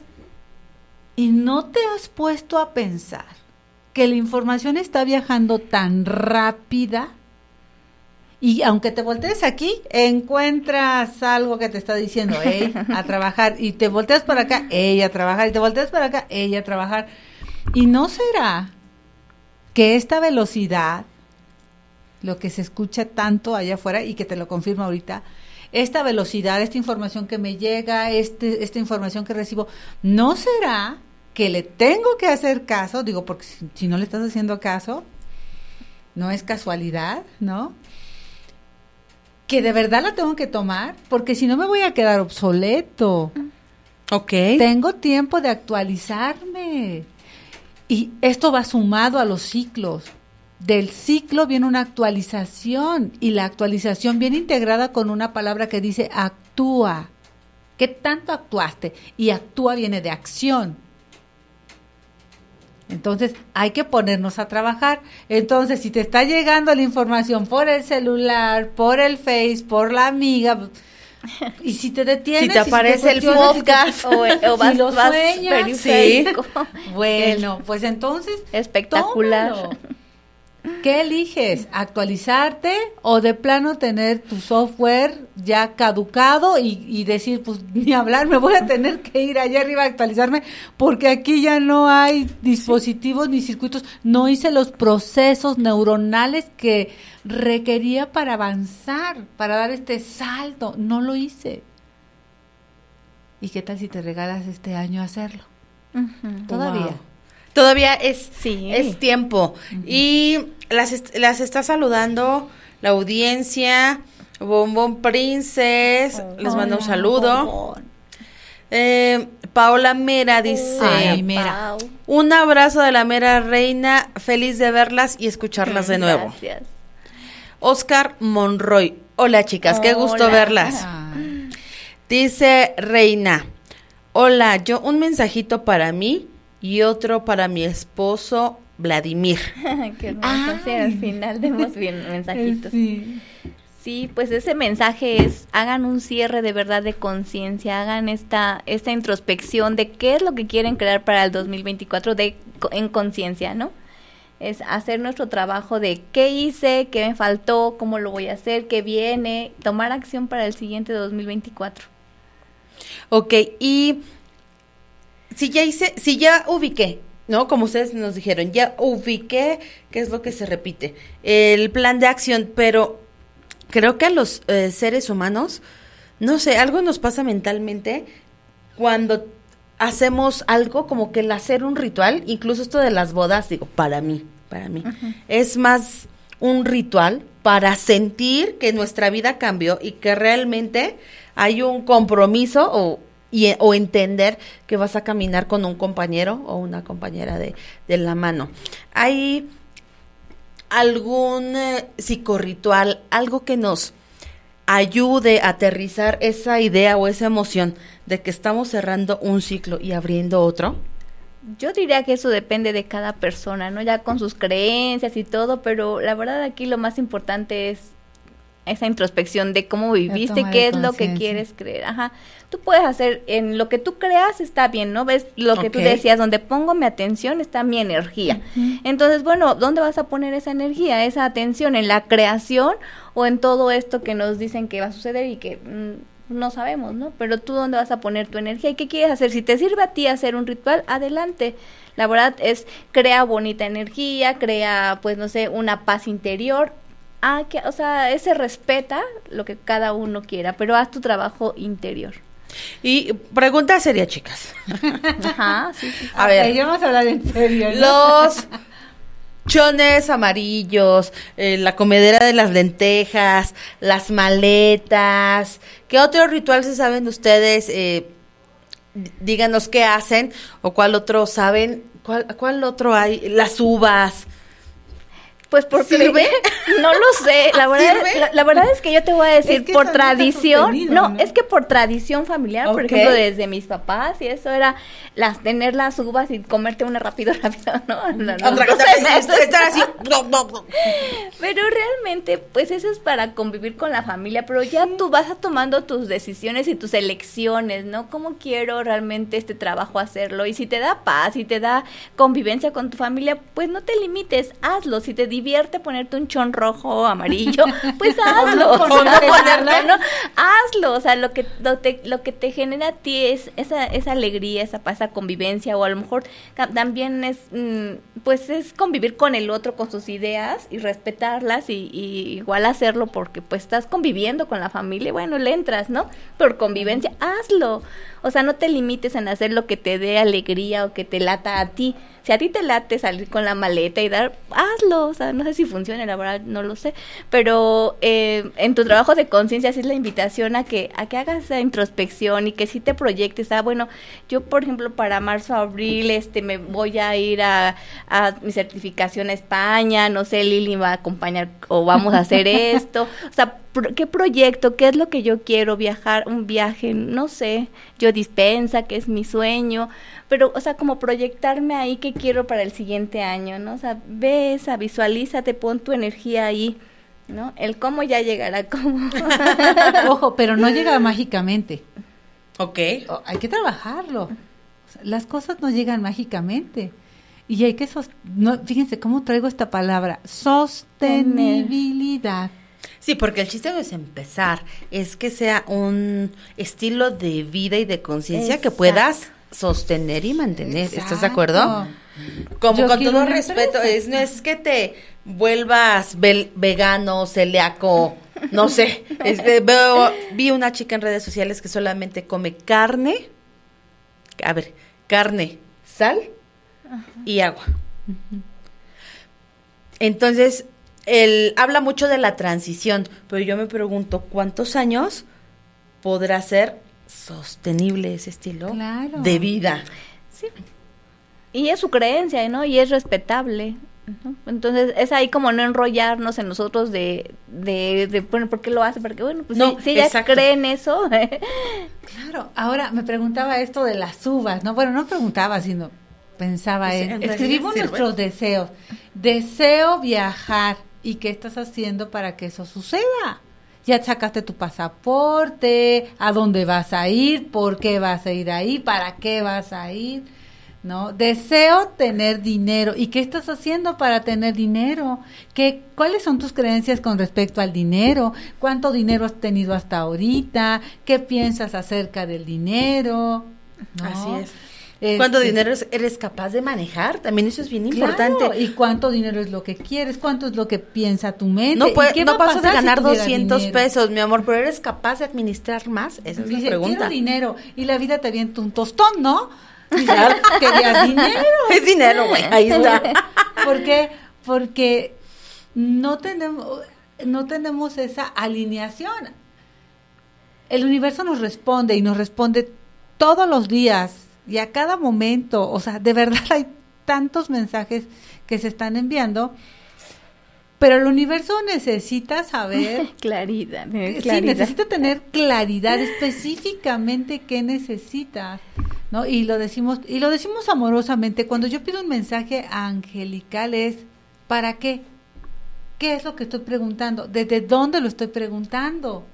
y no te has puesto a pensar que la información está viajando tan rápida y aunque te voltees aquí, encuentras algo que te está diciendo, <laughs> a trabajar, y te volteas para acá, ella a trabajar, y te volteas para acá, ella a trabajar. ¿Y no será que esta velocidad, lo que se escucha tanto allá afuera y que te lo confirma ahorita, esta velocidad, esta información que me llega, este, esta información que recibo, ¿no será que le tengo que hacer caso? Digo, porque si, si no le estás haciendo caso, no es casualidad, ¿no? Que de verdad la tengo que tomar, porque si no me voy a quedar obsoleto. Ok. Tengo tiempo de actualizarme. Y esto va sumado a los ciclos. Del ciclo viene una actualización y la actualización viene integrada con una palabra que dice actúa. ¿Qué tanto actuaste? Y actúa viene de acción. Entonces hay que ponernos a trabajar. Entonces, si te está llegando la información por el celular, por el Face, por la amiga, y si te detienes, Si te aparece el cuestionas, si te- podcast. <laughs> O, o vas, Si lo vas sueñas, periférico. Bueno, pues entonces Espectacular. tómalo. ¿Qué eliges? ¿Actualizarte o de plano tener tu software ya caducado y, y decir, pues ni hablar, me voy a tener que ir allá arriba a actualizarme porque aquí ya no hay dispositivos ni circuitos, no hice los procesos neuronales que requería para avanzar, para dar este salto, no lo hice. ¿Y qué tal si te regalas este año hacerlo? Todavía. Wow. Todavía es, Sí. es tiempo. Y las, est- las está saludando la audiencia, Bombón Princess, les mando un saludo. Eh, Paola Mera dice, Ay, Mera. Un abrazo de la Mera Reina, feliz de verlas y escucharlas de nuevo. Gracias. Oscar Monroy, hola chicas, qué gusto Hola. verlas. Ay. Dice Reina, hola, yo un mensajito para mí y otro para mi esposo Vladimir. <laughs> Qué hermoso. Sí, al final demos bien mensajitos. Sí. Sí, pues ese mensaje es, hagan un cierre de verdad de conciencia, hagan esta, esta introspección de qué es lo que quieren crear para el 2024 de, en conciencia, ¿no? Es hacer nuestro trabajo de qué hice, qué me faltó, cómo lo voy a hacer, qué viene, tomar acción para el siguiente 2024. Ok, y si ya hice, si ya ubiqué, ¿no? Como ustedes nos dijeron, ya ubiqué qué es lo que se repite, el plan de acción, pero creo que a los eh, seres humanos, no sé, algo nos pasa mentalmente cuando hacemos algo como que el hacer un ritual, incluso esto de las bodas, digo, para mí, para mí, es más un ritual para sentir que nuestra vida cambió y que realmente hay un compromiso o, o entender que vas a caminar con un compañero o una compañera de, de la mano. Hay algún eh, psicorritual, algo que nos ayude a aterrizar esa idea o esa emoción de que estamos cerrando un ciclo y abriendo otro? Yo diría que eso depende de cada persona, ¿no? Ya con sus creencias y todo, pero la verdad aquí lo más importante es esa introspección de cómo viviste, qué es lo que quieres creer. Ajá. Tú puedes hacer en lo que tú creas está bien, ¿no? Ves lo que tú decías, donde pongo mi atención está mi energía. Entonces, bueno, ¿dónde vas a poner esa energía, esa atención en la creación o en todo esto que nos dicen que va a suceder y que mm, no sabemos, ¿no? Pero tú dónde vas a poner tu energía y qué quieres hacer. Si te sirve a ti hacer un ritual, adelante. La verdad es crea bonita energía, crea pues no sé, una paz interior ah, que, o sea, se respeta lo que cada uno quiera, pero haz tu trabajo interior. Y pregunta seria, chicas. Ajá, sí, sí. A ver, vamos a hablar en serio. Los chones amarillos, eh, la comedera de las lentejas, las maletas. ¿Qué otro ritual se saben ustedes? Eh, díganos qué hacen o cuál otro saben. ¿Cuál, ¿Cuál otro hay? Las uvas. Pues por ¿Sirve? <laughs> no lo sé. La verdad, la, verdad es que yo te voy a decir por tradición. No, es que por tradición familiar, por ejemplo, desde mis papás y eso era las tener las uvas y comerte una rápido, <laughs> rápido, ¿no? no, no Otra cosa estar así. pero realmente, pues eso es para convivir con la familia, pero ya tú vas a tomando tus decisiones y tus elecciones, ¿no? ¿Cómo quiero realmente este trabajo hacerlo? Y si te da paz, si te da convivencia con tu familia, pues no te limites, hazlo. Si te divierte ponerte un chon rojo <laughs> o amarillo, pues hazlo. o no ¿no? Hazlo, o sea, lo que, lo, te, lo que te genera a ti es esa, esa alegría, esa paz, esa convivencia, o a lo mejor también es, mm, pues es convivir con el otro, con sus ideas y respetarlas y, y igual hacerlo porque pues estás conviviendo con la familia, bueno, le entras, ¿no? Por convivencia, hazlo. O sea, no te limites en hacer lo que te dé alegría o que te lata a ti. Si a ti te late salir con la maleta y dar, hazlo. O sea, no sé si funciona, la verdad, no lo sé. Pero eh, en tu trabajo de conciencia, sí es la invitación a que, a que hagas esa introspección y que sí te proyectes. Ah, bueno, yo, por ejemplo, para marzo, abril, este, me voy a ir a, a mi certificación a España. No sé, Lili va a acompañar o vamos a hacer <laughs> esto. O sea, qué proyecto, qué es lo que yo quiero viajar, un viaje, no sé, yo dispensa, que es mi sueño, pero, o sea, como proyectarme ahí qué quiero para el siguiente año, ¿no? O sea, ve esa, visualízate, pon tu energía ahí, ¿no? El cómo ya llegará, <laughs> cómo. <laughs> Ojo, pero no llega mágicamente. Ok. hay que trabajarlo. Las cosas no llegan mágicamente. Y hay que, no, fíjense cómo traigo esta palabra, sostenibilidad. Sí, porque el chiste es empezar, es que sea un estilo de vida y de conciencia que puedas sostener y mantener. ¿Estás de acuerdo? Como con todo respeto, es, no es que te vuelvas vegano, celíaco, no sé. <laughs> veo, vi una chica en redes sociales que solamente come carne, a ver, carne, sal y agua. Entonces, él habla mucho de la transición, pero yo me pregunto, ¿cuántos años podrá ser sostenible ese estilo de vida? Sí. Y es su creencia, ¿no? Y es respetable. Entonces es ahí como no enrollarnos en nosotros de, de, de bueno, ¿por qué lo hace? Porque bueno, pues no, si, ella cree en eso. claro, ahora me preguntaba esto de las uvas, ¿no? Bueno, no preguntaba, sino pensaba Sí, él. en realidad Escribimos nuestros deseos. Deseo viajar. ¿Y qué estás haciendo para que eso suceda? Ya sacaste tu pasaporte, a dónde vas a ir, por qué vas a ir ahí, para qué vas a ir. ¿No? Deseo tener dinero. ¿Y qué estás haciendo para tener dinero? ¿Qué, ¿Cuáles son tus creencias con respecto al dinero? ¿Cuánto dinero has tenido hasta ahorita? ¿Qué piensas acerca del dinero? ¿No? Así es. ¿Cuánto Este, dinero es- eres capaz de manejar? También eso es bien Claro, importante. ¿Y cuánto dinero es lo que quieres? ¿Cuánto es lo que piensa tu mente? No, ¿Y puede, qué no paso de si ganar tuviera 200 dinero? pesos, mi amor, pero eres capaz de administrar más. Esa es Dice, la pregunta. quiero dinero. Y la vida te avienta un tostón, ¿no? <laughs> Querías dinero. <laughs> Es dinero, güey. Ahí está. <laughs> ¿Por qué? Porque no tenemos, no tenemos esa alineación. El universo nos responde y nos responde todos los días y a cada momento. O sea, de verdad <laughs> hay tantos mensajes que se están enviando, pero el universo necesita saber <laughs> claridad, eh, Sí, necesita tener claridad específicamente qué necesitas, ¿no? Y lo decimos y lo decimos amorosamente. Cuando yo pido un mensaje angelical es ¿para qué? ¿Qué es lo que estoy preguntando? ¿Desde dónde lo estoy preguntando?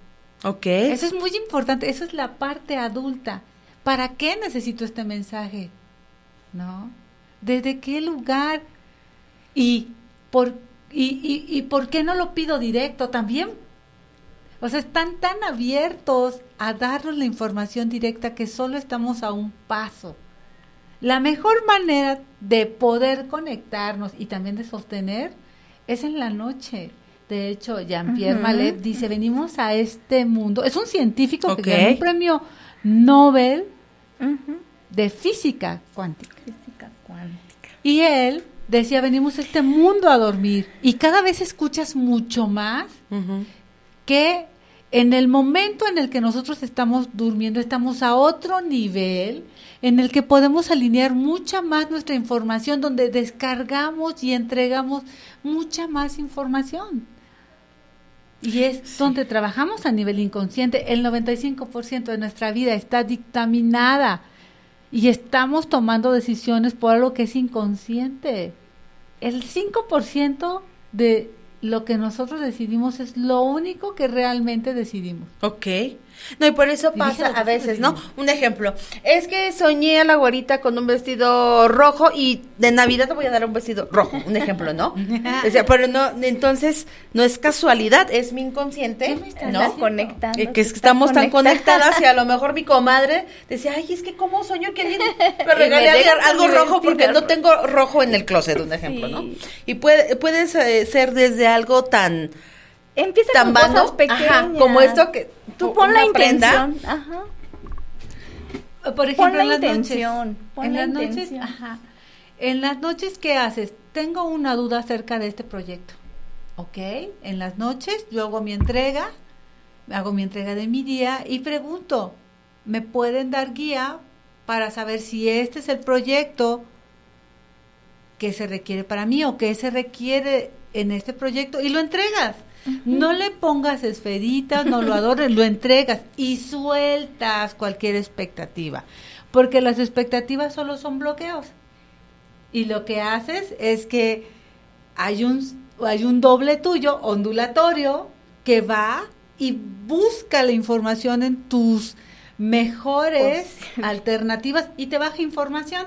Ok. Eso es muy importante, eso es la parte adulta. ¿Para qué necesito este mensaje? ¿No? ¿Desde qué lugar? ¿Y por, y, y, y por qué no lo pido directo también? O sea, están tan abiertos a darnos la información directa que solo estamos a un paso. La mejor manera de poder conectarnos y también de sostener es en la noche. De hecho, Jean-Pierre Ujú. Malet dice, venimos a este mundo. Es un científico que ganó un premio Nobel De física cuántica. Física cuántica. Y él decía, venimos a este mundo a dormir. Y cada vez escuchas mucho más que en el momento en el que nosotros estamos durmiendo, estamos a otro nivel en el que podemos alinear mucha más nuestra información, donde descargamos y entregamos mucha más información. Y es donde trabajamos a nivel inconsciente. El 95% de nuestra vida está dictaminada y estamos tomando decisiones por algo que es inconsciente. El 5% de lo que nosotros decidimos es lo único que realmente decidimos. Ok. No, y por eso pasa a veces, ¿no? "Pues, Un ejemplo. Es que soñé a la güerita con un vestido rojo y de Navidad te voy a dar un vestido rojo. Un ejemplo, ¿no? <laughs> O sea, pero no, entonces no es casualidad, es mi inconsciente, ¿Qué me estás ¿no? Conectando. Eh, que estamos tan conectadas y a lo mejor mi comadre decía, ay, es que cómo soñó que alguien <laughs> me regalé algo rojo porque no tengo rojo en el closet, un ejemplo, ¿no? Y puede, puede se- ser desde algo tan Empieza tan con cosas pequeñas. ajá, como esto que Tú pon la intención. Ajá. Por ejemplo, la en las intención, noches. pon en la las noches, ajá. En las noches, ¿qué haces? Tengo una duda acerca de este proyecto. ¿Ok? En las noches yo hago mi entrega, hago mi entrega de mi día y pregunto, ¿me pueden dar guía para saber si este es el proyecto que se requiere para mí o que se requiere en este proyecto? Y lo entregas. No le pongas esferitas, no lo adores, lo entregas y sueltas cualquier expectativa, porque las expectativas solo son bloqueos. Y lo que haces es que hay un, hay un doble tuyo, ondulatorio, que va y busca la información en tus mejores alternativas y te baja información.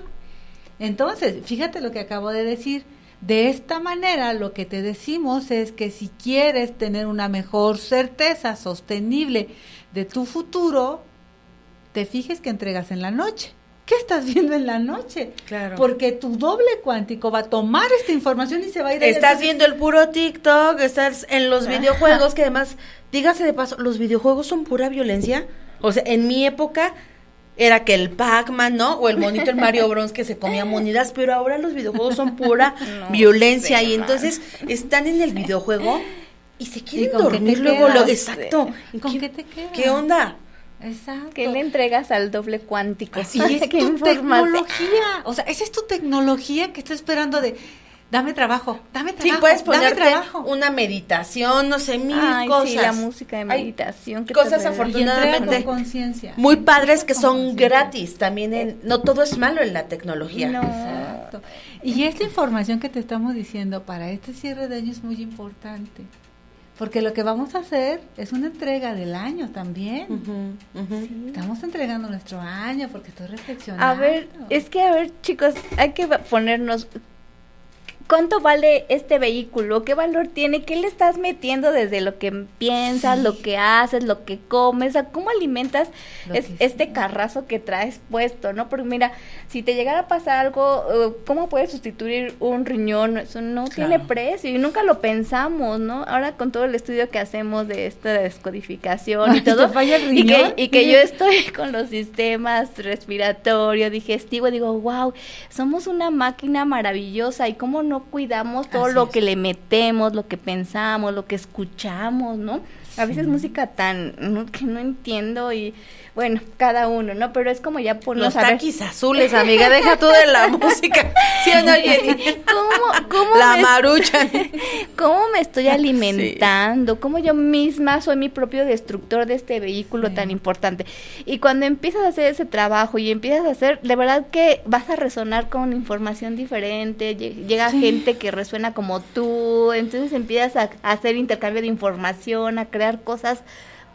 Entonces, fíjate lo que acabo de decir. De esta manera, lo que te decimos es que si quieres tener una mejor certeza sostenible de tu futuro, te fijes que entregas en la noche. ¿Qué estás <laughs> viendo en la noche? Claro. Porque tu doble cuántico va a tomar esta información y se va a ir a Estás viendo el puro TikTok, estás en los videojuegos, que además, dígase de paso, los videojuegos son pura violencia. O sea, en mi época era que el Pac-Man, ¿no? O el monito el Mario Bros que se comía monedas, pero ahora los videojuegos son pura <laughs> violencia y entonces están en el videojuego y se quieren con qué te dormir luego, quedas? lo, exacto. ¿Con qué te quedas? ¿Qué onda? Exacto. ¿Qué le entregas al doble cuántico? Y es <laughs> ¿Qué tu tecnología. O sea, esa es tu tecnología que está esperando de, dame trabajo, dame Sí, trabajo, puedes dame ponerte trabajo. una meditación, no sé, mil Ay, cosas. sí, la música de meditación. que cosas afortunadamente con muy padres que son gratis también en, no todo es malo en la tecnología No. Exacto. Y esta información que te estamos diciendo para este cierre de año es muy importante. Porque lo que vamos a hacer es una entrega del año también. Estamos entregando nuestro año porque estoy reflexionando. A ver, es que a ver, chicos, hay que ponernos ¿Cuánto vale este vehículo? ¿Qué valor tiene? ¿Qué le estás metiendo desde lo que piensas, lo que haces, lo que comes? ¿Cómo alimentas este carrazo que traes puesto? ¿no? Porque mira, si te llegara a pasar algo, eh, ¿cómo puedes sustituir un riñón? Eso no tiene precio y nunca lo pensamos, ¿no? Ahora con todo el estudio que hacemos de esta descodificación y todo, y que, y que yo <laughs> estoy con los sistemas respiratorio, digestivo, digo, wow, somos una máquina maravillosa y cómo no no cuidamos todo lo que le metemos, lo que pensamos, lo que escuchamos, ¿no? A veces música tan que no entiendo y bueno, cada uno, ¿no? Pero es como ya ponernos Los taquis azules, amiga, deja tú de la <laughs> música. ¿Sí o no, ¿Cómo, cómo la marucha. <laughs> ¿Cómo me estoy alimentando? ¿Cómo yo misma soy mi propio destructor de este vehículo tan importante? Y cuando empiezas a hacer ese trabajo y empiezas a hacer, de verdad que vas a resonar con información diferente, llega gente que resuena como tú, entonces empiezas a hacer intercambio de información, a crear cosas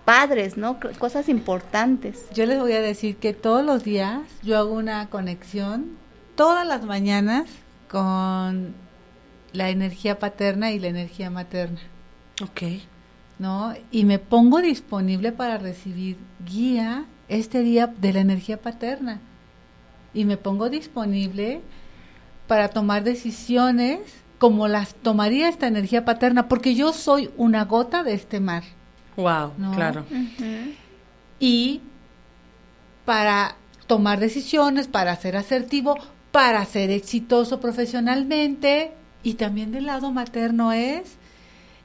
padres, ¿no? Cosas importantes. Yo les voy a decir que todos los días yo hago una conexión, todas las mañanas, con la energía paterna y la energía materna. Ok. ¿No? Y me pongo disponible para recibir guía este día de la energía paterna. Y me pongo disponible para tomar decisiones como las tomaría esta energía paterna, porque yo soy una gota de este mar. Wow, claro. Y para tomar decisiones, para ser asertivo, para ser exitoso profesionalmente y también del lado materno es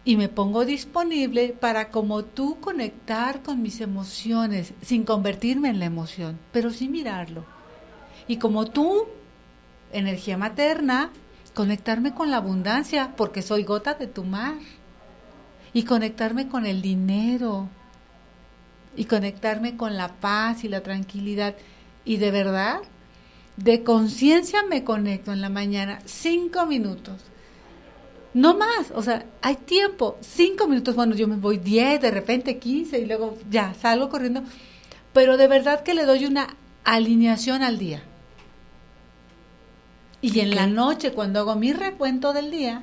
y me pongo disponible para como tú conectar con mis emociones sin convertirme en la emoción, pero sí mirarlo. Y como tú, energía materna, conectarme con la abundancia porque soy gota de tu mar y conectarme con el dinero y conectarme con la paz y la tranquilidad. Y de verdad, de conciencia me conecto en la mañana cinco minutos. No más, o sea, hay tiempo, cinco minutos, bueno, yo me voy diez, de repente quince y luego ya salgo corriendo, pero de verdad que le doy una alineación al día. Y en la noche, cuando hago mi recuento del día,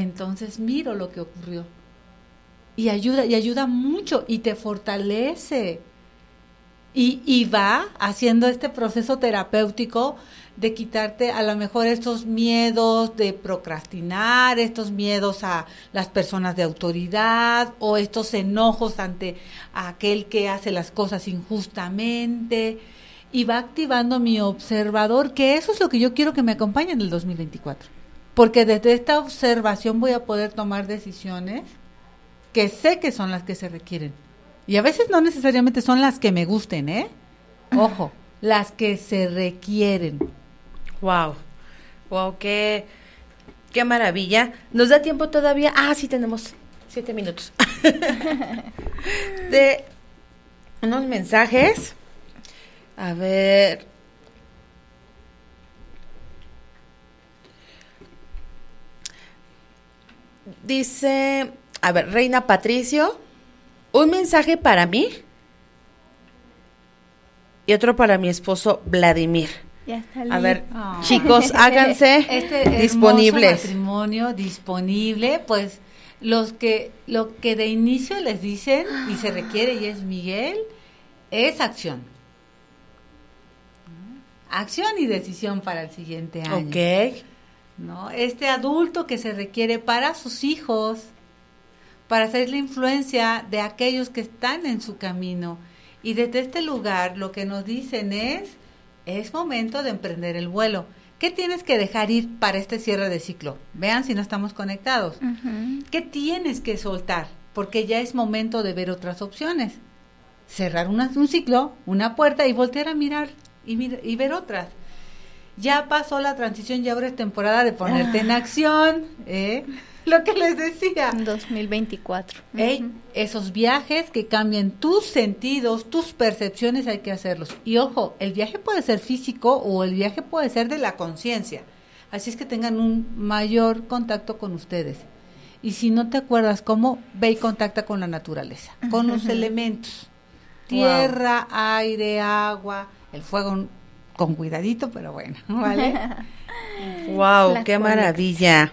entonces miro lo que ocurrió. Y ayuda, y ayuda mucho, y te fortalece. Y, va haciendo este proceso terapéutico de quitarte a lo mejor estos miedos de procrastinar, estos miedos a las personas de autoridad o estos enojos ante aquel que hace las cosas injustamente y va activando mi observador, que eso es lo que yo quiero que me acompañe en el 2024 porque desde esta observación voy a poder tomar decisiones que sé que son las que se requieren. Y a veces no necesariamente son las que me gusten, ¿eh? Ojo, <laughs> las que se requieren. Wow. Wow, qué qué maravilla. ¿Nos da tiempo todavía? Ah, sí tenemos siete minutos. <laughs> de unos mensajes. A ver, Dice, a ver, Reina Patricio, un mensaje para mí y otro para mi esposo Vladimir. Ya está a ver, ah. chicos, <laughs> háganse este disponibles. matrimonio disponible, pues los que lo que de inicio les dicen y se requiere y es Miguel es acción. Acción y decisión para el siguiente año. Ok. ¿No? Este adulto que se requiere para sus hijos, para hacer la influencia de aquellos que están en su camino. Y desde este lugar lo que nos dicen es, es momento de emprender el vuelo. ¿Qué tienes que dejar ir para este cierre de ciclo? Vean si no estamos conectados. ¿Qué tienes que soltar? Porque ya es momento de ver otras opciones. Cerrar un ciclo, una puerta y voltear a mirar y, y ver otras ya pasó la transición y ahora es temporada de ponerte en ah. acción, ¿eh? <laughs> lo que les decía. 2024. Ey, Ujú. esos viajes que cambian tus sentidos, tus percepciones, hay que hacerlos. Y ojo, el viaje puede ser físico o el viaje puede ser de la conciencia. Así es que tengan un mayor contacto con ustedes. Y si no te acuerdas cómo, ve y contacta con la naturaleza, con los elementos. Tierra, aire, agua, el fuego con cuidadito, pero bueno, <laughs> ¿vale? Wow, qué maravilla.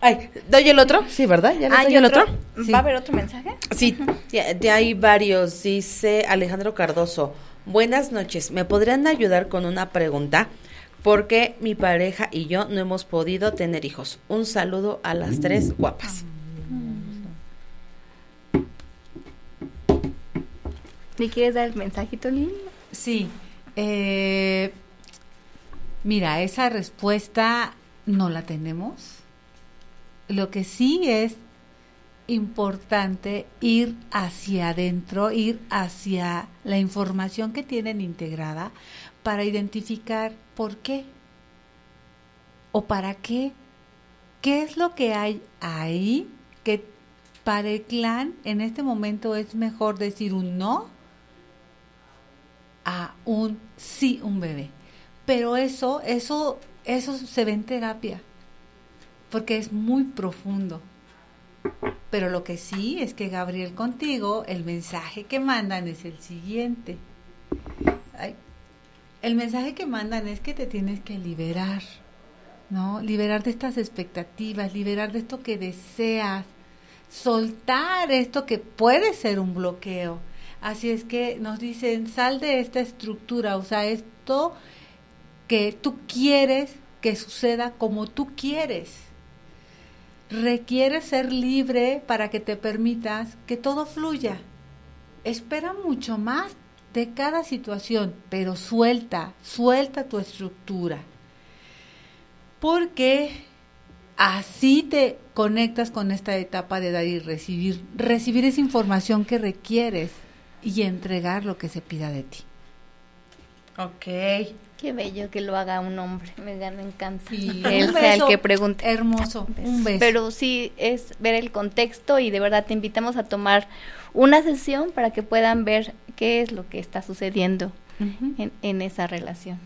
Ay, ¿doy el otro? Sí, ¿verdad? ¿Ya les ¿Hay doy el otro? Sí. ¿Va a haber otro mensaje? Sí, ya, ya hay varios. Dice Alejandro Cardoso. Buenas noches. ¿Me podrían ayudar con una pregunta? Porque mi pareja y yo no hemos podido tener hijos. Un saludo a las tres guapas. ¿Le quieres dar el mensajito, Lili? Sí. eh, mira, esa respuesta no la tenemos. Lo que sí es importante ir hacia adentro, ir hacia la información que tienen integrada para identificar por qué o para qué, qué es lo que hay ahí que para el clan en este momento es mejor decir un no a un sí un bebé. Pero eso, eso, eso se ve en terapia, porque es muy profundo. Pero lo que sí es que Gabriel contigo, el mensaje que mandan es el siguiente. El mensaje que mandan es que te tienes que liberar, ¿no? Liberar de estas expectativas, liberar de esto que deseas, soltar esto que puede ser un bloqueo. Así es que nos dicen, sal de esta estructura, o sea, esto que tú quieres que suceda como tú quieres. Requiere ser libre para que te permitas que todo fluya. Espera mucho más de cada situación, pero suelta, suelta tu estructura. Porque así te conectas con esta etapa de dar y recibir, recibir esa información que requieres y entregar lo que se pida de ti. Ok. Qué bello que lo haga un hombre. Me, me encanta. Sí. Que él Un sea el que pregunte. Hermoso, un beso. Pero sí es ver el contexto y de verdad te invitamos a tomar una sesión para que puedan ver qué es lo que está sucediendo en, en esa relación.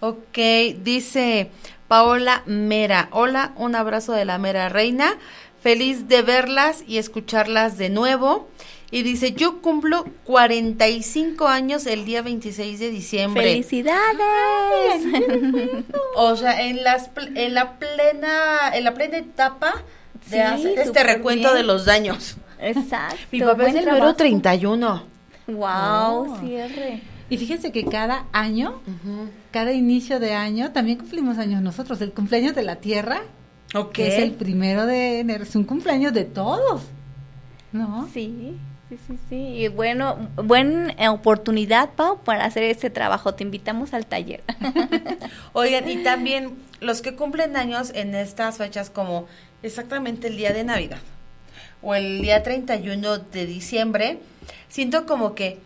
Ok, dice Paola Mera. Hola, un abrazo de la Mera Reina. Feliz de verlas y escucharlas de nuevo. Y dice, yo cumplo 45 años el día 26 de diciembre. ¡Felicidades! <laughs> O sea, en las pl- en la plena en la plena etapa de Sí, hacer este recuento bien. de los daños. Exacto. Mi papá es el número trabajo. 31. Wow, Oh. cierre. Y fíjense que cada año, cada inicio de año, también cumplimos años nosotros. El cumpleaños de la Tierra, Ok. que es el primero de enero, es un cumpleaños de todos. ¿No? Sí, sí, sí, sí. Y bueno, buena oportunidad, Pau, para hacer este trabajo. Te invitamos al taller. <laughs> Oigan, y también los que cumplen años en estas fechas como exactamente el día de Navidad o el día 31 de diciembre, siento como que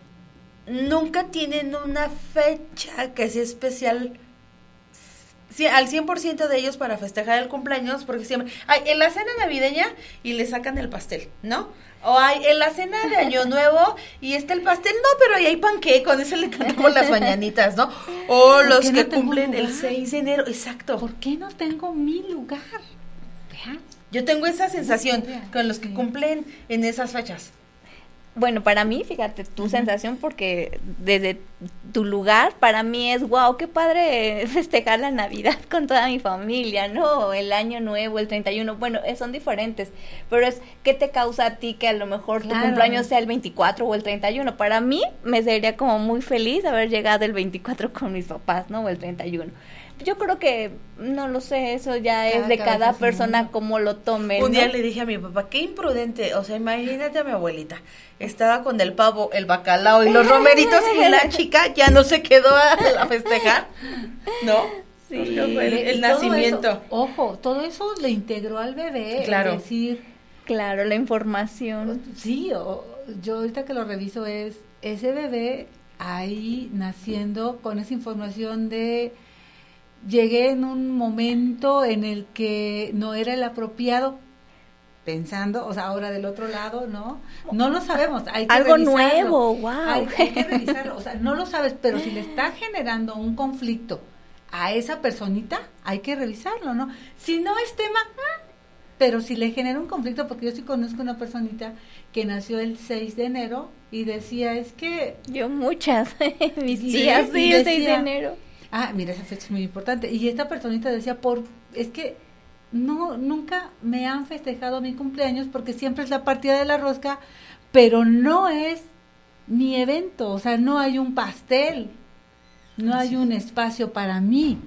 nunca tienen una fecha que sea especial al 100% de ellos para festejar el cumpleaños, porque siempre, hay en la cena navideña y le sacan el pastel, ¿no? O hay en la cena de Año <laughs> Nuevo y está el pastel, no, pero ahí hay panqué, con eso le cantamos las mañanitas, ¿no? O ¿Por los no que cumplen el lugar? 6 de enero, exacto. ¿Por qué no tengo mi lugar? Vean. Yo tengo esa sensación con los que cumplen en esas fechas. Bueno, para mí, fíjate, tu sensación, porque desde tu lugar, para mí es, wow, qué padre <laughs> festejar la Navidad <laughs> con toda mi familia, ¿no? El Año Nuevo, el 31, bueno, eh, son diferentes, pero es, ¿qué te causa a ti que a lo mejor tu cumpleaños sea el 24 o el 31? Para mí, me sería como muy feliz haber llegado el 24 con mis papás, ¿no? O el 31. Yo creo que, no lo sé, eso ya Cada es de cada es persona mundo. como lo tome, Un día le dije a mi papá, qué imprudente, o sea, imagínate a mi abuelita, estaba con el pavo, el bacalao y los romeritos y la <laughs> chica ya no se quedó a, a festejar, ¿no? Sí. El, el nacimiento. eso- ojo, todo eso le integró al bebé. es Claro. decir, Claro, la información. Sí, o- yo ahorita que lo reviso es ese bebé ahí naciendo con esa información de llegué en un momento en el que no era el apropiado, pensando, o sea, ahora del otro lado, ¿no? No lo sabemos, hay que Algo revisarlo. nuevo, wow. Hay, hay que revisarlo, o sea, no lo sabes, pero si le está generando un conflicto a esa personita, hay que revisarlo, ¿no? Si no es tema, ah, pero si le genera un conflicto, porque yo sí conozco una personita que nació el 6 de enero y decía, es que Yo muchas, <laughs> mis Sí, tías, y sí, el 6 de enero. Ah, mira, esa fecha es muy importante. Y esta personita decía, por, es que no, nunca me han festejado mi cumpleaños porque siempre es la partida de la rosca, pero no es mi evento, o sea, no hay un pastel, no hay un espacio para mí,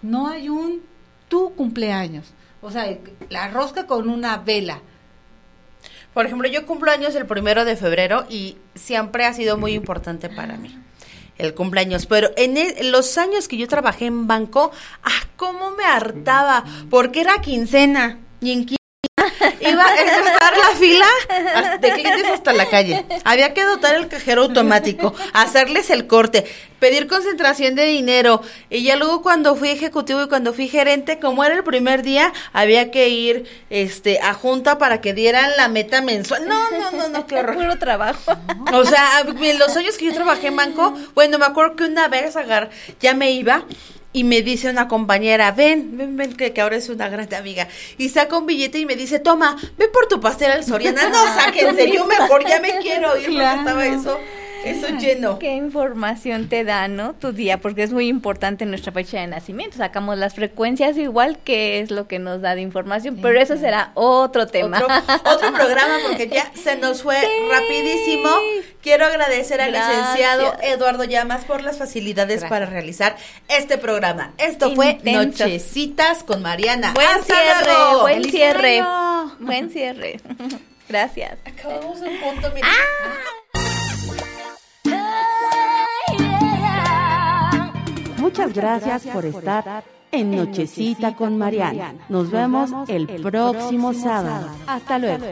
no hay un tu cumpleaños. O sea, la rosca con una vela. Por ejemplo, yo cumplo años el primero de febrero y siempre ha sido muy importante para mí el cumpleaños. Pero en, e- en los años que yo trabajé en banco, ah, cómo me hartaba, porque era quincena y en iba a estar la fila de clientes hasta la calle. Había que dotar el cajero automático, hacerles el corte, pedir concentración de dinero. Y ya luego cuando fui ejecutivo y cuando fui gerente, como era el primer día, había que ir este a junta para que dieran la meta mensual. No, no, no, no, horror. Puro trabajo. O sea, en los años que yo trabajé en banco, bueno, me acuerdo que una vez agar, ya me iba y me dice una compañera, ven, ven, ven, que, que ahora es una gran amiga. Y saca un billete y me dice, toma, ve por tu pastel al Soriana. No, <laughs> sáquense, yo mejor ya me quiero ir Claro. porque estaba eso, eso lleno. ¿Qué información te da, no? Tu día, porque es muy importante nuestra fecha de nacimiento. Sacamos las frecuencias igual que es lo que nos da de información, pero eso será otro tema. Otro, otro programa porque ya <laughs> se nos fue Sí. rapidísimo. Quiero agradecer al Gracias. licenciado Eduardo Llamas por las facilidades Gracias. para realizar este programa. Esto fue. Nochecitas con Mariana. Buen Hasta cierre, luego. buen ¡Feliz cierre. Buen cierre. <laughs> Gracias. Acabamos en punto, mira. Muchas, gracias, por estar, en Nochecita, con Mariana. Nos, vemos el próximo, sábado. Hasta, luego.